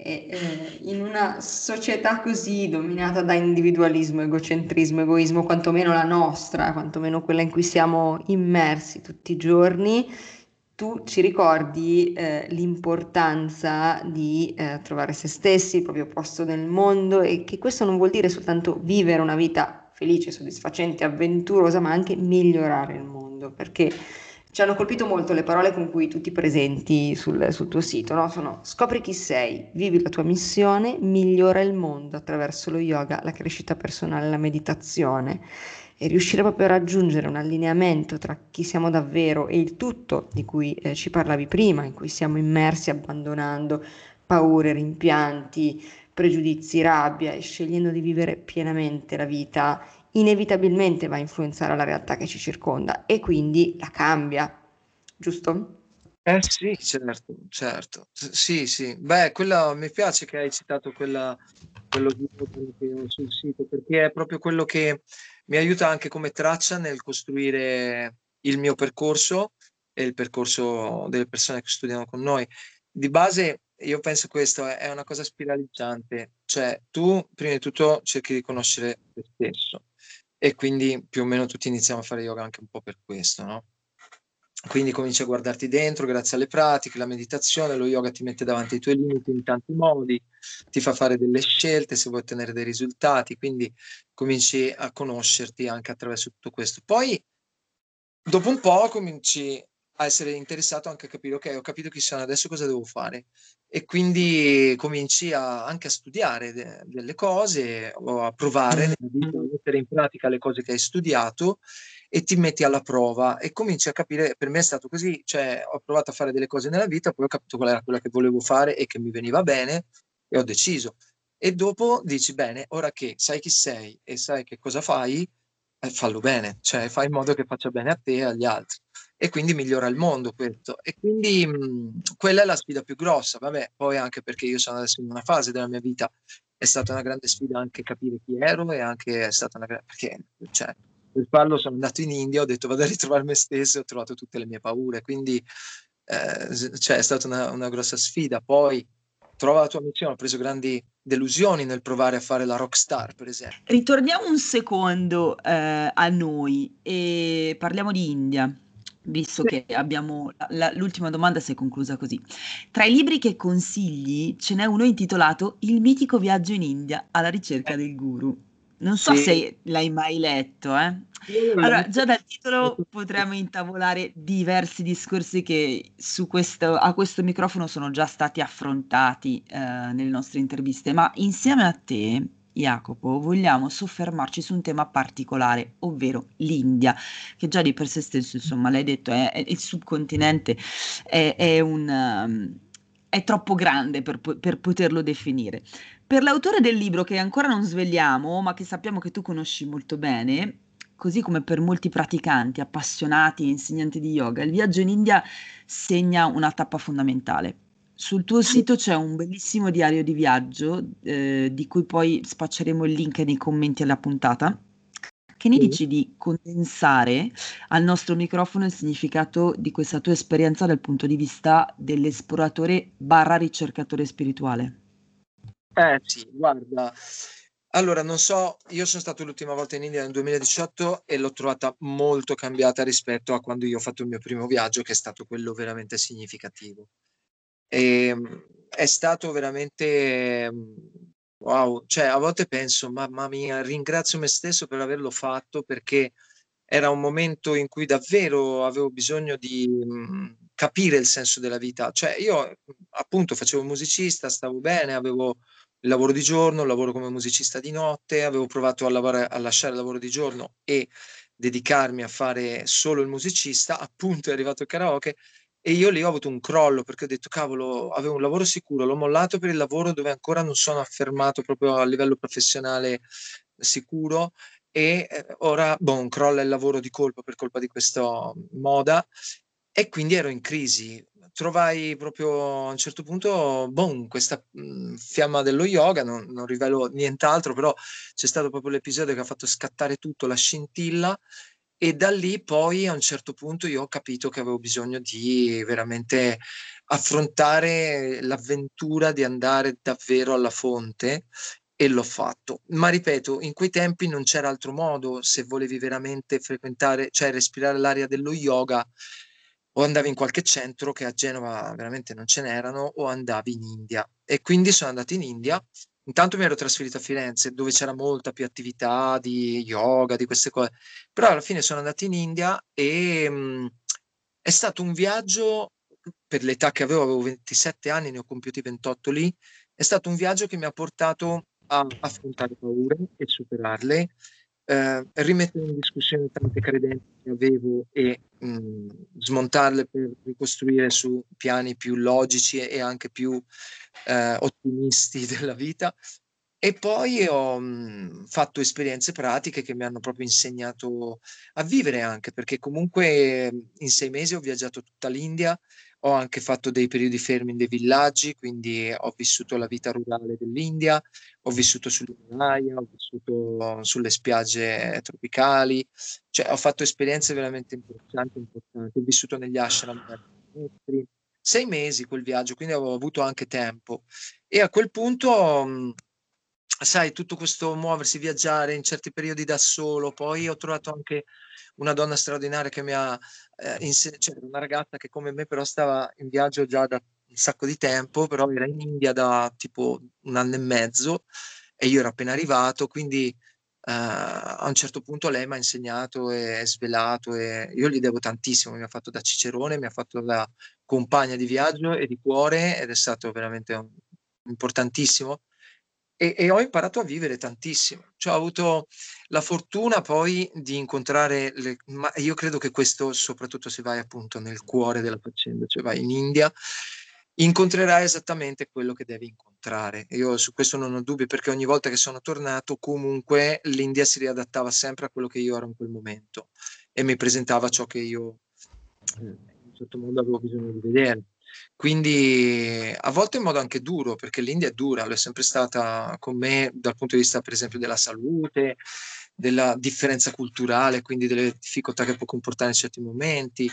[SPEAKER 3] E, eh, in una società così dominata da individualismo, egocentrismo, egoismo, quantomeno la nostra, quantomeno quella in cui siamo immersi tutti i giorni, tu ci ricordi eh, l'importanza di eh, trovare se stessi, il proprio posto nel mondo e che questo non vuol dire soltanto vivere una vita felice, soddisfacente, avventurosa, ma anche migliorare il mondo, perché ci hanno colpito molto le parole con cui tu ti presenti sul, sul tuo sito, no? Sono scopri chi sei, vivi la tua missione, migliora il mondo attraverso lo yoga, la crescita personale, la meditazione e riuscire proprio a raggiungere un allineamento tra chi siamo davvero e il tutto di cui eh, ci parlavi prima, in cui siamo immersi abbandonando paure, rimpianti, pregiudizi, rabbia e scegliendo di vivere pienamente la vita inevitabilmente va a influenzare la realtà che ci circonda e quindi la cambia, giusto?
[SPEAKER 2] Eh sì, certo, certo. sì, sì. Beh, quella, mi piace che hai citato quella, quello sul sito, perché è proprio quello che mi aiuta anche come traccia nel costruire il mio percorso e il percorso delle persone che studiano con noi. Di base, io penso questo è una cosa spiraleggiante, cioè tu prima di tutto cerchi di conoscere te stesso, e quindi più o meno tutti iniziamo a fare yoga anche un po' per questo, no? Quindi cominci a guardarti dentro grazie alle pratiche, la meditazione, lo yoga ti mette davanti ai tuoi limiti in tanti modi, ti fa fare delle scelte se vuoi ottenere dei risultati, quindi cominci a conoscerti anche attraverso tutto questo. Poi dopo un po' cominci a essere interessato anche a capire, ok, ho capito chi sono, adesso cosa devo fare? E quindi cominci a, anche a studiare de- delle cose o a provare a mettere in pratica le cose che hai studiato e ti metti alla prova e cominci a capire, per me è stato così, cioè ho provato a fare delle cose nella vita, poi ho capito qual era quella che volevo fare e che mi veniva bene e ho deciso. E dopo dici, bene, ora che sai chi sei e sai che cosa fai, eh, fallo bene, cioè fai in modo che faccia bene a te e agli altri e quindi migliora il mondo questo. E quindi mh, quella è la sfida più grossa, vabbè, poi anche perché io sono adesso in una fase della mia vita, è stata una grande sfida anche capire chi ero e anche è stata una grande, perché cioè, per farlo sono andato in India, ho detto vado a ritrovare me stesso e ho trovato tutte le mie paure, quindi eh, cioè, è stata una, una grossa sfida. Poi trova la tua missione, ho preso grandi delusioni nel provare a fare la rockstar, per esempio.
[SPEAKER 1] Ritorniamo un secondo eh, a noi e parliamo di India visto che abbiamo la, l'ultima domanda si è conclusa così. Tra i libri che consigli ce n'è uno intitolato Il mitico viaggio in India alla ricerca del guru. Non so sì. se l'hai mai letto, eh? Allora, già dal titolo potremmo intavolare diversi discorsi che questo, a questo microfono sono già stati affrontati eh, nelle nostre interviste, ma insieme a te, Jacopo, vogliamo soffermarci su un tema particolare, ovvero l'India, che già di per sé stesso, insomma, l'hai detto, è, è il subcontinente, è, è un... Um, è troppo grande per, per, poterlo definire. Per l'autore del libro, che ancora non svegliamo, ma che sappiamo che tu conosci molto bene, così come per molti praticanti, appassionati e insegnanti di yoga, il viaggio in India segna una tappa fondamentale. Sul tuo sito c'è un bellissimo diario di viaggio, eh, di cui poi spacceremo il link nei commenti alla puntata. Che ne dici di condensare al nostro microfono il significato di questa tua esperienza dal punto di vista dell'esploratore barra ricercatore spirituale?
[SPEAKER 2] Eh sì, guarda, allora non so, io sono stato l'ultima volta in India nel 2018 e l'ho trovata molto cambiata rispetto a quando io ho fatto il mio primo viaggio, che è stato quello veramente significativo. E, ehm, è stato veramente wow, cioè a volte penso, mamma mia, ringrazio me stesso per averlo fatto perché era un momento in cui davvero avevo bisogno di mh, capire il senso della vita. Cioè io appunto facevo musicista, stavo bene, avevo il lavoro di giorno, il lavoro come musicista di notte, avevo provato a, lavorare, a lasciare il lavoro di giorno e dedicarmi a fare solo il musicista, appunto è arrivato il karaoke e io lì ho avuto un crollo perché ho detto cavolo, avevo un lavoro sicuro, l'ho mollato per il lavoro dove ancora non sono affermato proprio a livello professionale sicuro e eh, ora boh, crolla il lavoro di colpo per colpa di questa moda e quindi ero in crisi. Trovai proprio a un certo punto, boom, questa mh, mhmm, fiamma dello yoga, non, non rivelo nient'altro, però c'è stato proprio l'episodio che ha fatto scattare tutto, la scintilla, e da lì poi a un certo punto io ho capito che avevo bisogno di veramente affrontare l'avventura di andare davvero alla fonte e l'ho fatto. Ma ripeto, in quei tempi non c'era altro modo se volevi veramente frequentare, cioè respirare l'aria dello yoga, o andavi in qualche centro che a Genova veramente non ce n'erano, o andavi in India. E quindi sono andato in India. Intanto mi ero trasferito a Firenze, dove c'era molta più attività di yoga, di queste cose. Però alla fine sono andato in India e mh, mhmm, è stato un viaggio, per l'età che avevo, avevo 27 anni, ne ho compiuti 28 lì, è stato un viaggio che mi ha portato a affrontare paure e superarle, eh, rimettere in discussione tante credenze che avevo e mh, smontarle per ricostruire su piani più logici e anche più eh, ottimisti della vita. E poi ho mh, fatto esperienze pratiche che mi hanno proprio insegnato a vivere anche, perché comunque in sei mesi ho viaggiato tutta l'India, ho anche fatto dei periodi fermi in dei villaggi, quindi ho vissuto la vita rurale dell'India, ho vissuto sull'Himalaya, ho vissuto sulle spiagge tropicali, cioè ho fatto esperienze veramente importanti, importanti. Ho vissuto negli ashram sei mesi quel viaggio, quindi avevo avuto anche tempo. E a quel punto, mhmm, sai, tutto questo muoversi, viaggiare in certi periodi da solo, poi ho trovato anche una donna straordinaria che mi ha eh, insegnato, cioè una ragazza che come me però stava in viaggio già da un sacco di tempo, però era in India da tipo un anno e mezzo e io ero appena arrivato, quindi eh, a un certo punto lei mi ha insegnato e svelato e io gli devo tantissimo, mi ha fatto da cicerone, mi ha fatto da compagna di viaggio e di cuore ed è stato veramente un, importantissimo e, e, ho imparato a vivere tantissimo. Cioè, ho avuto la fortuna poi di incontrare, le, ma io credo che questo, soprattutto se vai appunto nel cuore della faccenda, cioè vai in India, incontrerai esattamente quello che devi incontrare. Io su questo non ho dubbi perché ogni volta che sono tornato comunque l'India si riadattava sempre a quello che io ero in quel momento e mi presentava ciò che io eh, in un certo modo avevo bisogno di vedere. Quindi a volte in modo anche duro, perché l'India è dura, lo è sempre stata con me dal punto di vista per esempio della salute, della differenza culturale, quindi delle difficoltà che può comportare in certi momenti.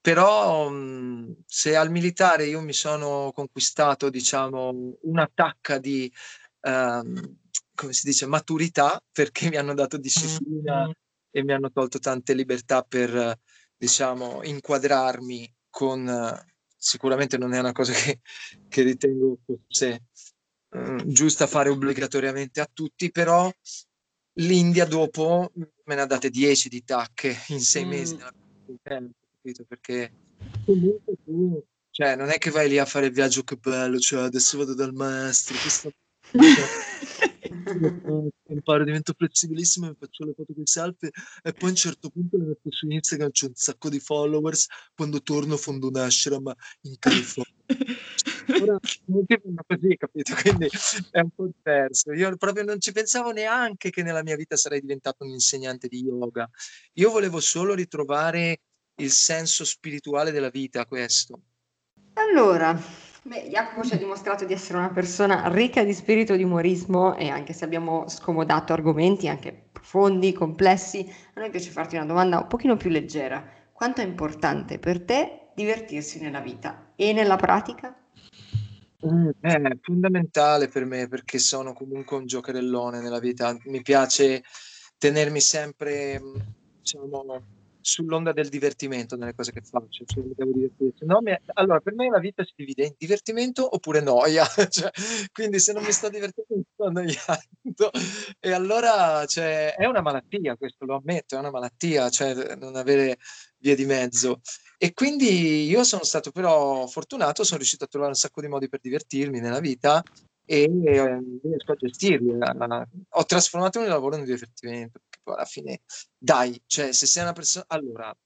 [SPEAKER 2] Però mhmm, se al militare io mi sono conquistato, diciamo, un'attacca di, ehm, come si dice, maturità, perché mi hanno dato disciplina mm-hmm. e mi hanno tolto tante libertà per, diciamo, inquadrarmi con sicuramente non è una cosa che, che ritengo fosse uh, giusta fare obbligatoriamente a tutti, però l'India dopo me ne ha date 10 di tacche in sei
[SPEAKER 1] Mm.
[SPEAKER 2] mesi? Perché comunque tu, cioè, non è che vai lì a fare il viaggio che bello, cioè adesso vado dal maestro, questo imparo, divento flessibilissimo, mi faccio le foto di selfie e poi a un certo punto le metto su Instagram, c'è un sacco di followers, quando torno fondo un ashram in California. Ora così, capito? Quindi è un po' diverso. Io proprio non ci pensavo neanche che nella mia vita sarei diventato un insegnante di yoga. Io volevo solo ritrovare il senso spirituale della vita, questo.
[SPEAKER 3] Allora, beh, Jacopo ci ha dimostrato di essere una persona ricca di spirito di umorismo e anche se abbiamo scomodato argomenti anche profondi, complessi, a noi piace farti una domanda un pochino più leggera. Quanto è importante per te divertirsi nella vita e nella pratica?
[SPEAKER 2] Mm, È fondamentale per me perché sono comunque un giocherellone nella vita. Mi piace tenermi sempre, diciamo, sull'onda del divertimento nelle cose che faccio. Cioè, no mi- Allora, per me la vita si divide in divertimento oppure noia. Cioè, quindi se non mi sto divertendo mi sto annoiando. E allora, cioè, è una malattia, questo lo ammetto, è una malattia, cioè non avere via di mezzo. E quindi io sono stato però fortunato, sono riuscito a trovare un sacco di modi per divertirmi nella vita e eh, riesco a gestirli. Ho trasformato il mio lavoro in un divertimento, poi alla fine, dai, cioè se sei una persona... Allora,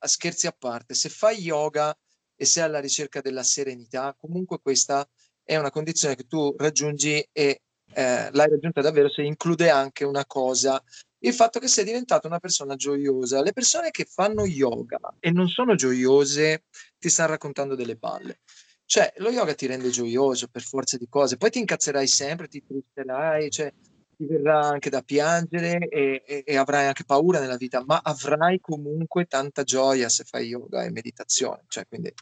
[SPEAKER 2] scherzi a parte, se fai yoga e sei alla ricerca della serenità, comunque questa è una condizione che tu raggiungi e eh, l'hai raggiunta davvero se include anche una cosa il fatto che sei diventata una persona gioiosa. Le persone che fanno yoga e non sono gioiose ti stanno raccontando delle balle. Cioè, lo yoga ti rende gioioso per forza di cose, poi ti incazzerai sempre, ti tristerai, cioè, ti verrà anche da piangere e, e- e avrai anche paura nella vita, ma avrai comunque tanta gioia se fai yoga e meditazione. Cioè, quindi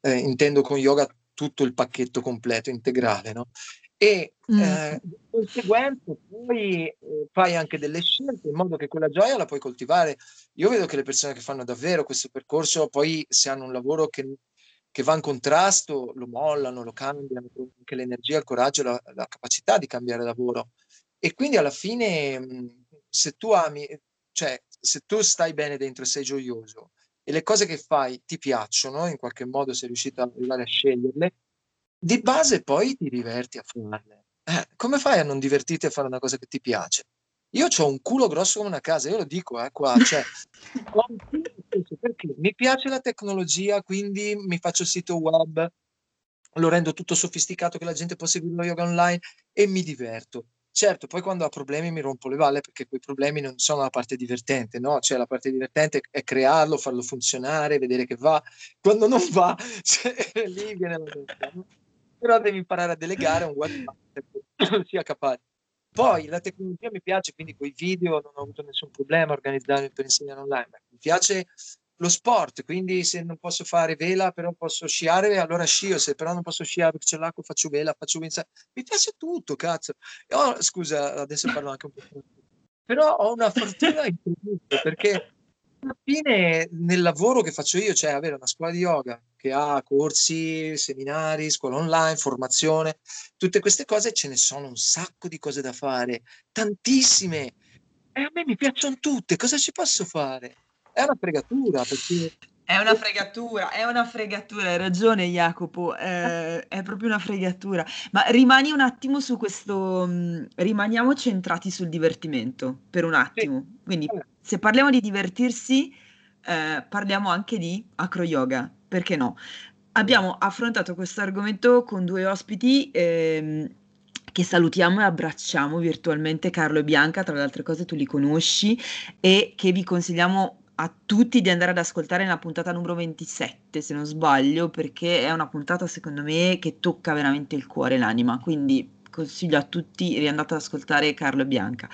[SPEAKER 2] eh, intendo con yoga tutto il pacchetto completo, integrale, no? E
[SPEAKER 1] Mm.
[SPEAKER 2] eh, di conseguenza poi eh, fai anche delle scelte in modo che quella gioia la puoi coltivare. Io vedo che le persone che fanno davvero questo percorso, poi se hanno un lavoro che, che va in contrasto, lo mollano, lo cambiano, anche l'energia, il coraggio, la, la capacità di cambiare lavoro. E quindi alla fine, mh, se tu ami, cioè se tu stai bene dentro e sei gioioso e le cose che fai ti piacciono, in qualche modo sei riuscito ad arrivare a sceglierle, di base poi ti diverti a farle. Eh, come fai a non divertirti a fare una cosa che ti piace? Io ho un culo grosso come una casa, io lo dico, eh, qua, cioè, perché mi piace la tecnologia, quindi mi faccio il sito web, lo rendo tutto sofisticato che la gente può seguire lo yoga online e mi diverto. Certo, poi quando ha problemi mi rompo le balle perché quei problemi non sono la parte divertente, no? Cioè la parte divertente è crearlo, farlo funzionare, vedere che va. Quando non va, cioè, lì viene la testa? Però devi imparare a delegare un webmaster che sia capace. Poi la tecnologia mi piace, quindi con i video non ho avuto nessun problema a organizzarmi per insegnare online. Mi piace lo sport, quindi se non posso fare vela, però posso sciare, allora scio, se però non posso sciare perché c'è l'acqua, faccio vela, faccio windsurf. Mi piace tutto, cazzo. Ho- scusa, adesso parlo anche un po'. Però ho una fortuna incredibile perché alla fine nel lavoro che faccio io, cioè avere una scuola di yoga che ha corsi, seminari, scuola online, formazione, tutte queste cose ce ne sono un sacco di cose da fare, tantissime. E a me mi piacciono tutte, cosa ci posso fare? È una fregatura perché
[SPEAKER 1] È una fregatura, è una fregatura, hai ragione Jacopo, eh, è proprio una fregatura. Ma rimani un attimo su questo, mh, rimaniamo centrati sul divertimento per un
[SPEAKER 2] sì,
[SPEAKER 1] attimo. Quindi
[SPEAKER 2] vabbè.
[SPEAKER 1] se parliamo di divertirsi, eh, parliamo anche di acro yoga, perché no? Abbiamo affrontato questo argomento con due ospiti ehm, che salutiamo e abbracciamo virtualmente, Carlo e Bianca, tra le altre cose tu li conosci e che vi consigliamo a tutti di andare ad ascoltare nella puntata numero 27, se non sbaglio, perché è una puntata secondo me che tocca veramente il cuore e l'anima, quindi consiglio a tutti di andare ad ascoltare Carlo e Bianca.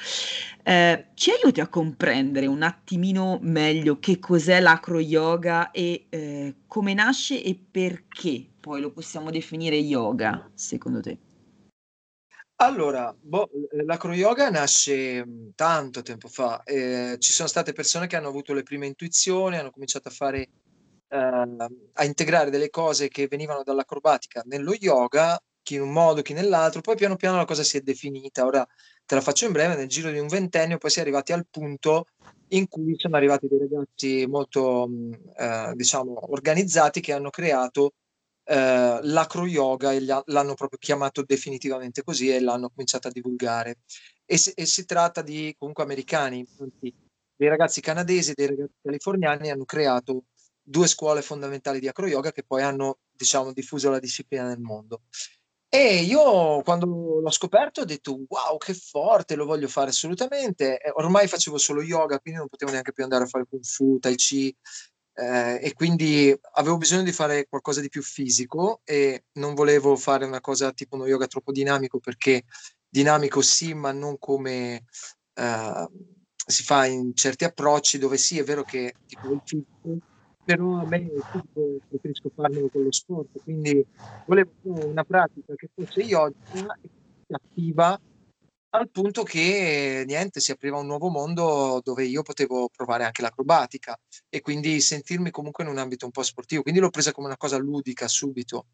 [SPEAKER 1] Eh, ci aiuti a comprendere un attimino meglio che cos'è l'acro yoga e eh, come nasce e perché poi lo possiamo definire yoga, secondo te?
[SPEAKER 2] Allora, boh, l'acro yoga nasce tanto tempo fa. eh, ci sono state persone che hanno avuto le prime intuizioni, hanno cominciato a fare, eh, a integrare delle cose che venivano dall'acrobatica nello yoga chi in un modo, chi nell'altro, poi piano piano la cosa si è definita. Ora te la faccio in breve, nel giro di un ventennio poi si è arrivati al punto in cui sono arrivati dei ragazzi molto, eh, diciamo, organizzati che hanno creato eh, l'acro yoga e l'hanno proprio chiamato definitivamente così e l'hanno cominciato a divulgare. E, e si tratta di comunque americani, dei ragazzi canadesi e dei ragazzi californiani hanno creato due scuole fondamentali di acro yoga che poi hanno diciamo diffuso la disciplina nel mondo. E io quando l'ho scoperto ho detto wow che forte, lo voglio fare assolutamente. Ormai facevo solo yoga, quindi non potevo neanche più andare a fare kung fu, tai chi, eh, e quindi avevo bisogno di fare qualcosa di più fisico e non volevo fare una cosa tipo uno yoga troppo dinamico perché dinamico sì, ma non come eh, si fa in certi approcci dove sì, è vero che tipo il fisico però a me tutto preferisco farlo con lo sport, quindi volevo una pratica che fosse yoga e attiva al punto che niente, si apriva un nuovo mondo dove io potevo provare anche l'acrobatica e quindi sentirmi comunque in un ambito un po' sportivo, quindi l'ho presa come una cosa ludica subito.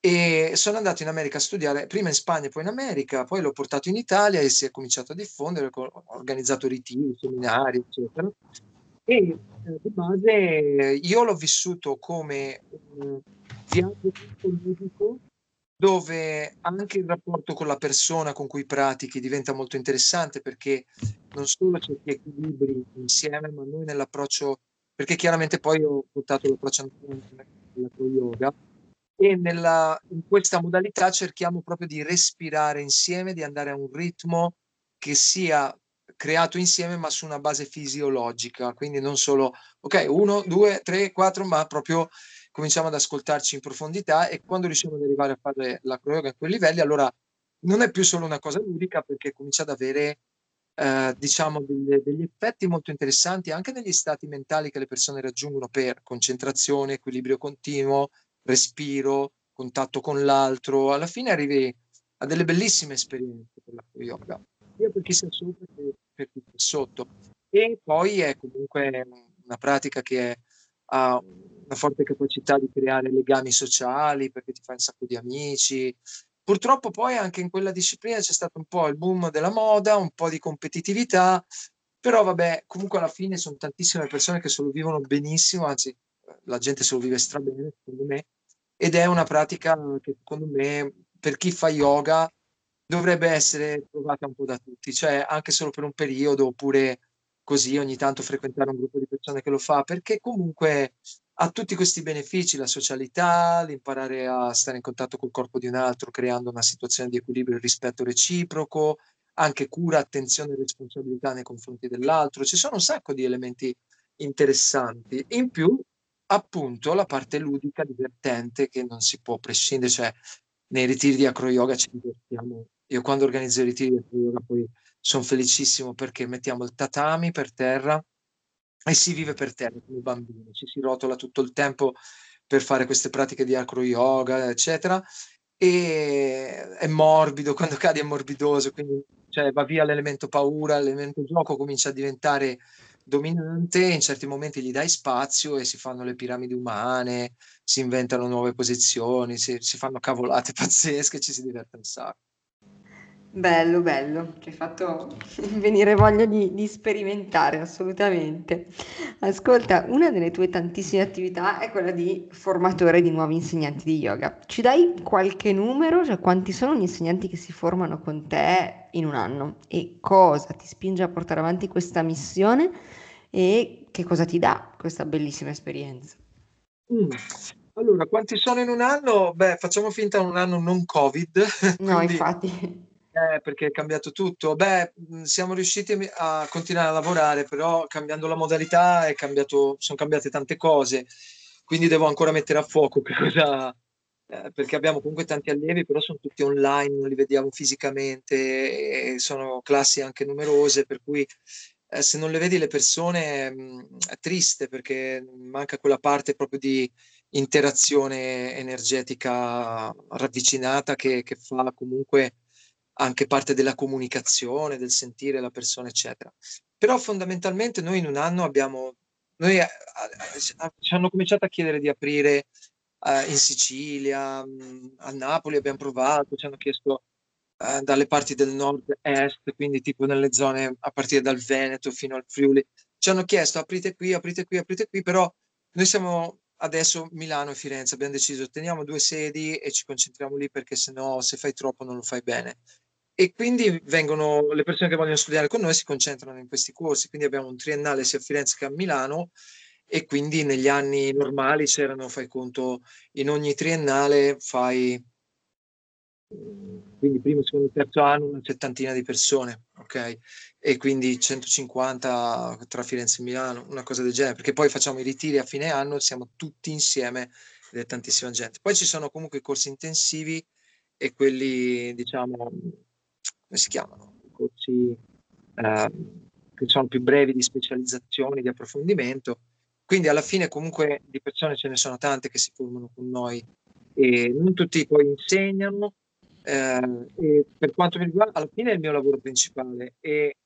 [SPEAKER 2] E sono andato in America a studiare, prima in Spagna, poi in America, poi l'ho portato in Italia e si è cominciato a diffondere, ho organizzato ritiri, seminari, eccetera. E eh, di base io l'ho vissuto come un viaggio ludico dove anche il rapporto con la persona con cui pratichi diventa molto interessante perché non solo c'è gli equilibri insieme, ma noi nell'approccio, perché chiaramente poi ho portato l'approccio all'acro yoga e nella, in questa modalità cerchiamo proprio di respirare insieme, di andare a un ritmo che sia creato insieme ma su una base fisiologica, quindi non solo, ok, uno, due, tre, quattro, ma proprio cominciamo ad ascoltarci in profondità e quando riusciamo ad arrivare a fare la yoga a quei livelli, allora non è più solo una cosa ludica perché comincia ad avere eh, diciamo delle, degli effetti molto interessanti anche negli stati mentali che le persone raggiungono per concentrazione, equilibrio continuo, respiro, contatto con l'altro. Alla fine arrivi a delle bellissime esperienze per la yoga sia per chi sta sopra che per chi sta sotto. E poi è comunque una pratica che ha una forte capacità di creare legami sociali perché ti fa un sacco di amici. Purtroppo poi anche in quella disciplina c'è stato un po' il boom della moda, un po' di competitività, però vabbè, comunque alla fine sono tantissime persone che se lo vivono benissimo, anzi la gente se lo vive strabene, secondo me, ed è una pratica che secondo me per chi fa yoga dovrebbe essere provata un po' da tutti, cioè anche solo per un periodo oppure così ogni tanto frequentare un gruppo di persone che lo fa, perché comunque ha tutti questi benefici, la socialità, l'imparare a stare in contatto col corpo di un altro, creando una situazione di equilibrio e rispetto reciproco, anche cura, attenzione e responsabilità nei confronti dell'altro. Ci sono un sacco di elementi interessanti. In più, appunto, la parte ludica, divertente, che non si può prescindere, cioè nei ritiri di acro yoga ci divertiamo io quando organizzo i ritiri di yoga poi sono felicissimo perché mettiamo il tatami per terra e si vive per terra come bambini, ci si rotola tutto il tempo per fare queste pratiche di acro yoga, eccetera. E è morbido, quando cadi è morbidoso, quindi cioè, va via l'elemento paura, l'elemento gioco comincia a diventare dominante, in certi momenti gli dai spazio e si fanno le piramidi umane, si inventano nuove posizioni, si, si fanno cavolate pazzesche, ci si diverte un sacco.
[SPEAKER 3] Bello, bello, ci hai fatto venire voglia di, di sperimentare, assolutamente. Ascolta, una delle tue tantissime attività è quella di formatore di nuovi insegnanti di yoga. Ci dai qualche numero? Cioè quanti sono gli insegnanti che si formano con te in un anno? E cosa ti spinge a portare avanti questa missione? E che cosa ti dà questa bellissima esperienza?
[SPEAKER 2] Mm. Allora, quanti sono in un anno? Beh, facciamo finta un anno non Covid.
[SPEAKER 3] No, infatti
[SPEAKER 2] eh, perché è cambiato tutto. Beh, siamo riusciti a continuare a lavorare, però cambiando la modalità cambiato, sono cambiate tante cose, quindi devo ancora mettere a fuoco che cosa, eh, perché abbiamo comunque tanti allievi, però sono tutti online, non li vediamo fisicamente, sono classi anche numerose, per cui eh, se non le vedi le persone mh, è triste perché manca quella parte proprio di interazione energetica ravvicinata che, che fa comunque anche parte della comunicazione, del sentire la persona, eccetera. Però fondamentalmente noi in un anno abbiamo, noi a, a, a, ci hanno cominciato a chiedere di aprire uh, in Sicilia, mh, a Napoli abbiamo provato, ci hanno chiesto uh, dalle parti del nord-est, quindi tipo nelle zone a partire dal Veneto fino al Friuli, ci hanno chiesto aprite qui, aprite qui, aprite qui, però noi siamo adesso Milano e Firenze, abbiamo deciso teniamo due sedi e ci concentriamo lì perché sennò se fai troppo non lo fai bene. E quindi vengono le persone che vogliono studiare con noi si concentrano in questi corsi, quindi abbiamo un triennale sia a Firenze che a Milano e quindi negli anni normali c'erano, fai conto, in ogni triennale fai quindi primo, secondo, terzo anno una settantina di persone, ok? E quindi 150 tra Firenze e Milano, una cosa del genere, perché poi facciamo i ritiri a fine anno, siamo tutti insieme ed è tantissima gente. Poi ci sono comunque i corsi intensivi e quelli, diciamo, come si chiamano? Corsi eh, che sono più brevi di specializzazione, di approfondimento. Quindi alla fine comunque di persone ce ne sono tante che si formano con noi e non tutti poi insegnano, eh, per quanto mi riguarda, alla fine è il mio lavoro principale e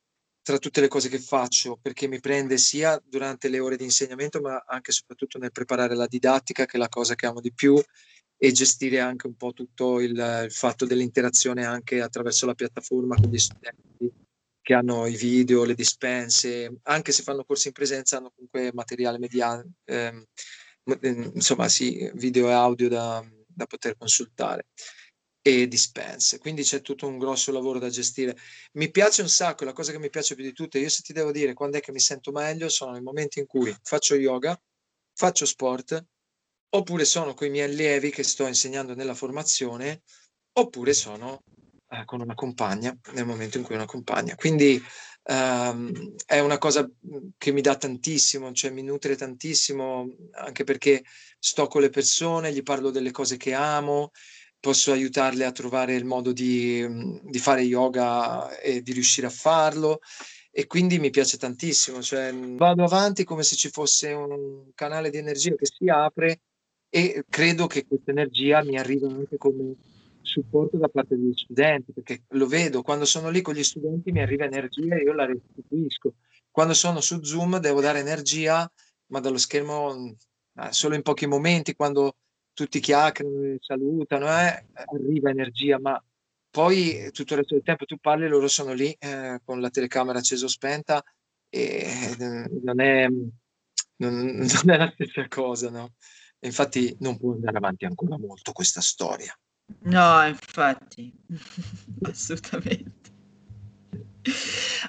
[SPEAKER 2] tra tutte le cose che faccio, perché mi prende sia durante le ore di insegnamento, ma anche e soprattutto nel preparare la didattica, che è la cosa che amo di più, e gestire anche un po' tutto il, il fatto dell'interazione anche attraverso la piattaforma con gli studenti che hanno i video, le dispense, anche se fanno corsi in presenza, hanno comunque materiale mediale, ehm, insomma, sì, video e audio da, da poter consultare e dispense. Quindi c'è tutto un grosso lavoro da gestire. Mi piace un sacco, la cosa che mi piace più di tutte, io se ti devo dire quando è che mi sento meglio, sono i momenti in cui faccio yoga, faccio sport, oppure sono con i miei allievi che sto insegnando nella formazione, oppure sono eh, con una compagna nel momento in cui una compagna. Quindi ehm, è una cosa che mi dà tantissimo, cioè mi nutre tantissimo, anche perché sto con le persone, gli parlo delle cose che amo, posso aiutarle a trovare il modo di, di, fare yoga e di riuscire a farlo e quindi mi piace tantissimo, cioè vado avanti come se ci fosse un canale di energia che si apre e credo che questa energia mi arriva anche come supporto da parte degli studenti, perché lo vedo, quando sono lì con gli studenti mi arriva energia e io la restituisco. Quando sono su Zoom devo dare energia, ma dallo schermo eh, solo in pochi momenti, quando tutti chiacchierano, salutano, eh, arriva energia, ma poi tutto il resto del tempo tu parli, loro sono lì eh, con la telecamera accesa o spenta e eh, non è, non, non è la stessa cosa, no? Infatti non può andare avanti ancora molto questa storia.
[SPEAKER 1] No, infatti, assolutamente.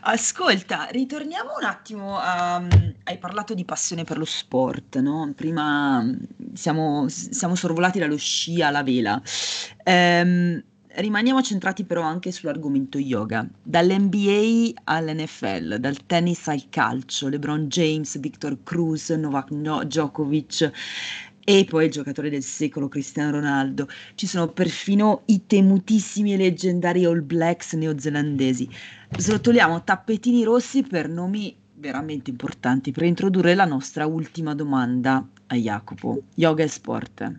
[SPEAKER 1] Ascolta, ritorniamo un attimo a hai parlato di passione per lo sport, no, prima, siamo siamo sorvolati dallo sci alla vela. Ehm, rimaniamo centrati però anche sull'argomento yoga. Dall'NBA all'NFL, dal tennis al calcio, LeBron James, Victor Cruz, Novak Djokovic e poi il giocatore del secolo Cristiano Ronaldo. Ci sono perfino i temutissimi e leggendari All Blacks neozelandesi. Srotoliamo tappetini rossi per nomi veramente importanti per introdurre la nostra ultima domanda a Jacopo. Yoga e sport.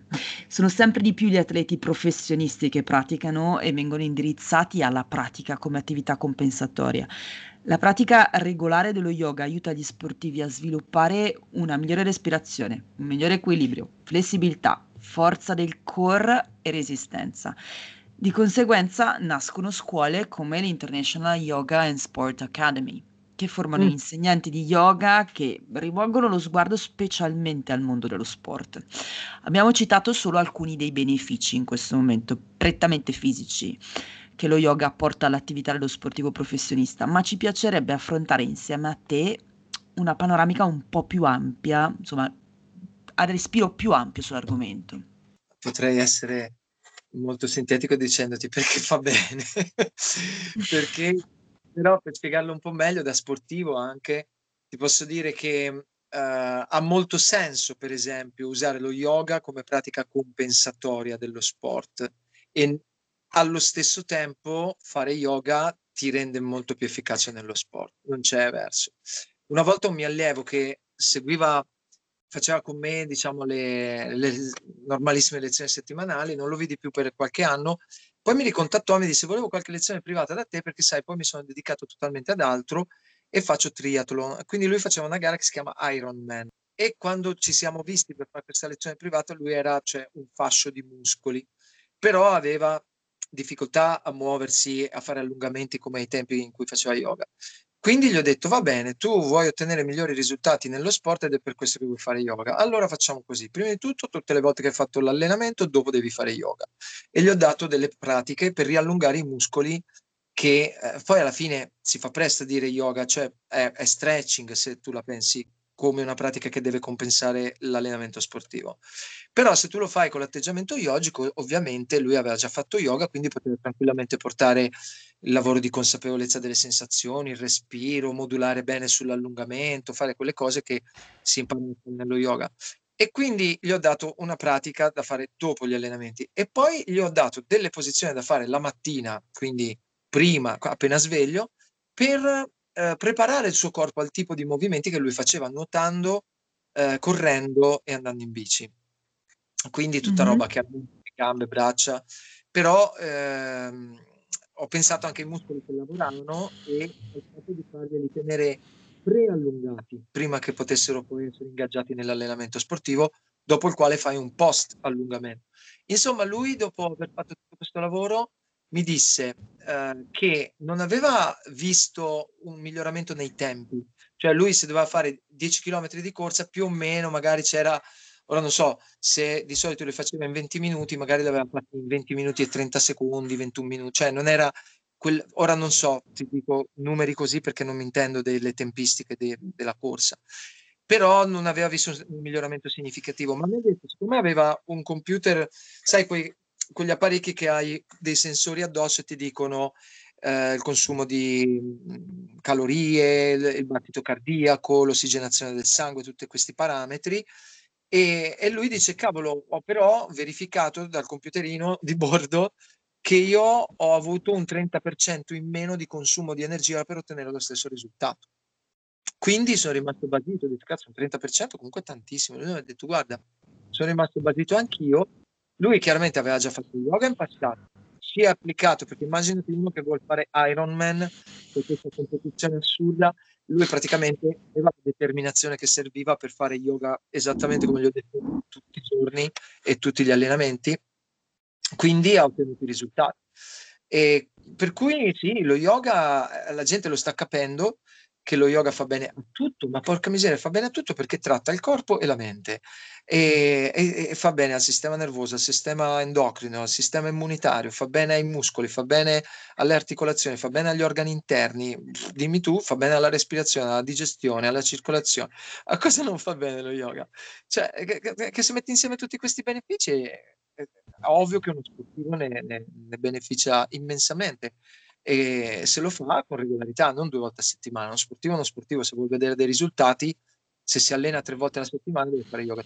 [SPEAKER 1] Sono sempre di più gli atleti professionisti che praticano e vengono indirizzati alla pratica come attività compensatoria. La pratica regolare dello yoga aiuta gli sportivi a sviluppare una migliore respirazione, un migliore equilibrio, flessibilità, forza del core e resistenza. Di conseguenza nascono scuole come l'International Yoga and Sport Academy, che formano mm. insegnanti di yoga che rivolgono lo sguardo specialmente al mondo dello sport. Abbiamo citato solo alcuni dei benefici in questo momento, prettamente fisici che lo yoga porta all'attività dello sportivo professionista, ma ci piacerebbe affrontare insieme a te una panoramica un po' più ampia, insomma, a respiro più ampio sull'argomento.
[SPEAKER 2] Potrei essere molto sintetico dicendoti perché fa bene, perché però per spiegarlo un po' meglio da sportivo anche, ti posso dire che uh, ha molto senso, per esempio, usare lo yoga come pratica compensatoria dello sport e allo stesso tempo fare yoga ti rende molto più efficace nello sport, non c'è verso. Una volta un mio allievo che seguiva, faceva con me, diciamo, le, le normalissime lezioni settimanali, non lo vidi più per qualche anno, poi mi ricontattò e mi disse volevo qualche lezione privata da te perché sai, poi mi sono dedicato totalmente ad altro e faccio triathlon. Quindi lui faceva una gara che si chiama Ironman e quando ci siamo visti per fare questa lezione privata lui era cioè, un fascio di muscoli, però aveva difficoltà a muoversi, a fare allungamenti come ai tempi in cui faceva yoga. Quindi gli ho detto, va bene, tu vuoi ottenere migliori risultati nello sport ed è per questo che vuoi fare yoga. Allora facciamo così. Prima di tutto, tutte le volte che hai fatto l'allenamento, dopo devi fare yoga. E gli ho dato delle pratiche per riallungare i muscoli che eh, poi alla fine si fa presto a dire yoga, cioè è, è stretching se tu la pensi come una pratica che deve compensare l'allenamento sportivo. Però se tu lo fai con l'atteggiamento yogico, ovviamente lui aveva già fatto yoga, quindi poteva tranquillamente portare il lavoro di consapevolezza delle sensazioni, il respiro, modulare bene sull'allungamento, fare quelle cose che si imparano nello yoga. E quindi gli ho dato una pratica da fare dopo gli allenamenti e poi gli ho dato delle posizioni da fare la mattina, quindi prima, appena sveglio, per eh, preparare il suo corpo al tipo di movimenti che lui faceva nuotando, eh, correndo e andando in bici. Quindi tutta mm-hmm. roba che ha gambe, braccia, però ehm, ho pensato anche ai muscoli che lavoravano e ho fatto di farli tenere preallungati prima che potessero poi essere ingaggiati nell'allenamento sportivo, dopo il quale fai un post allungamento. Insomma, lui dopo aver fatto tutto questo lavoro mi disse eh, che non aveva visto un miglioramento nei tempi, cioè lui se doveva fare 10 km di corsa più o meno magari c'era, ora non so, se di solito le faceva in 20 minuti, magari l'aveva fatto in 20 minuti e 30 secondi, 21 minuti, cioè non era quel, ora non so, ti dico numeri così perché non mi intendo delle tempistiche de, della corsa, però non aveva visto un miglioramento significativo, ma mi ha detto, secondo me aveva un computer, sai, quei, quegli apparecchi che hai dei sensori addosso e ti dicono eh, il consumo di mm, calorie, il, il battito cardiaco, l'ossigenazione del sangue, tutti questi parametri. E, e, lui dice: Cavolo, ho però verificato dal computerino di bordo che io ho avuto un 30% in meno di consumo di energia per ottenere lo stesso risultato. Quindi sono rimasto basito, ho detto, cazzo, un 30% comunque tantissimo. Lui mi ha detto, guarda, sono rimasto basito anch'io lui chiaramente aveva già fatto yoga in passato, si è applicato, perché immaginati uno che vuole fare Ironman, con questa competizione assurda, lui praticamente aveva la determinazione che serviva per fare yoga esattamente come gli ho detto tutti i giorni e tutti gli allenamenti, quindi ha ottenuto i risultati. E per cui sì, lo yoga la gente lo sta capendo, che lo yoga fa bene a tutto, ma porca miseria, fa bene a tutto perché tratta il corpo e la mente e, e, e, fa bene al sistema nervoso, al sistema endocrino, al sistema immunitario, fa bene ai muscoli, fa bene alle articolazioni, fa bene agli organi interni, dimmi tu, fa bene alla respirazione, alla digestione, alla circolazione. A cosa non fa bene lo yoga? Cioè, che, che se metti insieme tutti questi benefici, è, è ovvio che uno sportivo ne, ne, ne beneficia immensamente e se lo fa con regolarità, non due volte a settimana. Uno sportivo, uno sportivo, se vuole vedere dei risultati, se si allena tre volte alla settimana deve fare yoga.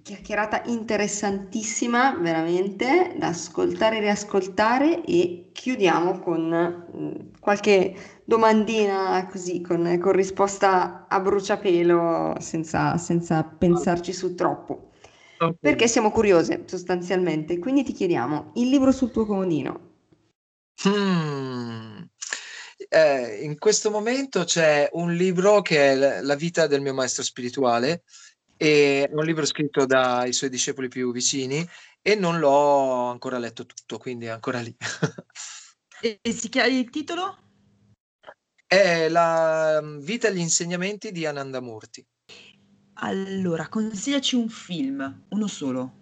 [SPEAKER 3] Chiacchierata interessantissima, veramente, da ascoltare e riascoltare e chiudiamo con mm, qualche domandina così, con, con risposta a bruciapelo, senza, senza pensarci su troppo. Okay. Perché siamo curiose sostanzialmente, quindi ti chiediamo il libro sul tuo comodino.
[SPEAKER 2] Hmm. Eh, in questo momento c'è un libro che è La vita del mio maestro spirituale, è un libro scritto dai suoi discepoli più vicini e non l'ho ancora letto tutto, quindi è ancora lì.
[SPEAKER 1] e, e si chiama il titolo?
[SPEAKER 2] È La vita e gli insegnamenti di Ananda Murti.
[SPEAKER 1] Allora, consigliaci un film, uno solo.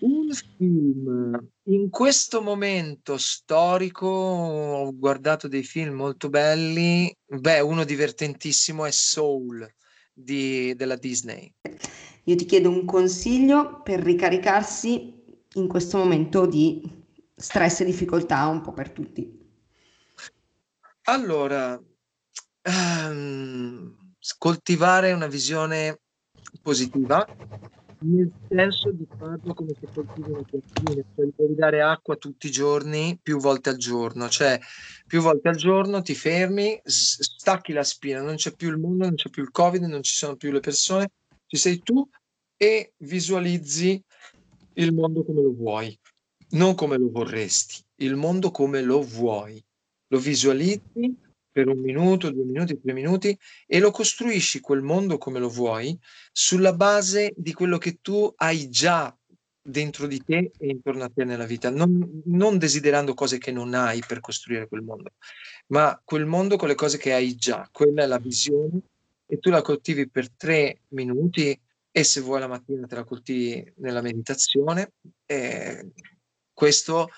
[SPEAKER 2] Un film. In questo momento storico ho guardato dei film molto belli. Beh, uno divertentissimo è Soul di, della Disney.
[SPEAKER 3] Io ti chiedo un consiglio per ricaricarsi in questo momento di stress e difficoltà un po' per tutti.
[SPEAKER 2] Allora, um, coltivare una visione positiva nel senso di farlo come se coltivi una piantina, cioè devi dare acqua tutti i giorni, più volte al giorno, cioè più volte al giorno ti fermi, stacchi la spina, non c'è più il mondo, non c'è più il covid, non ci sono più le persone, ci sei tu e visualizzi il mondo come lo vuoi, non come lo vorresti, il mondo come lo vuoi, lo visualizzi per un minuto, due minuti, tre minuti e lo costruisci quel mondo come lo vuoi sulla base di quello che tu hai già dentro di te e intorno a te nella vita, non, non desiderando cose che non hai per costruire quel mondo, ma quel mondo con le cose che hai già, quella è la visione e tu la coltivi per tre minuti e se vuoi la mattina te la coltivi nella meditazione. E questo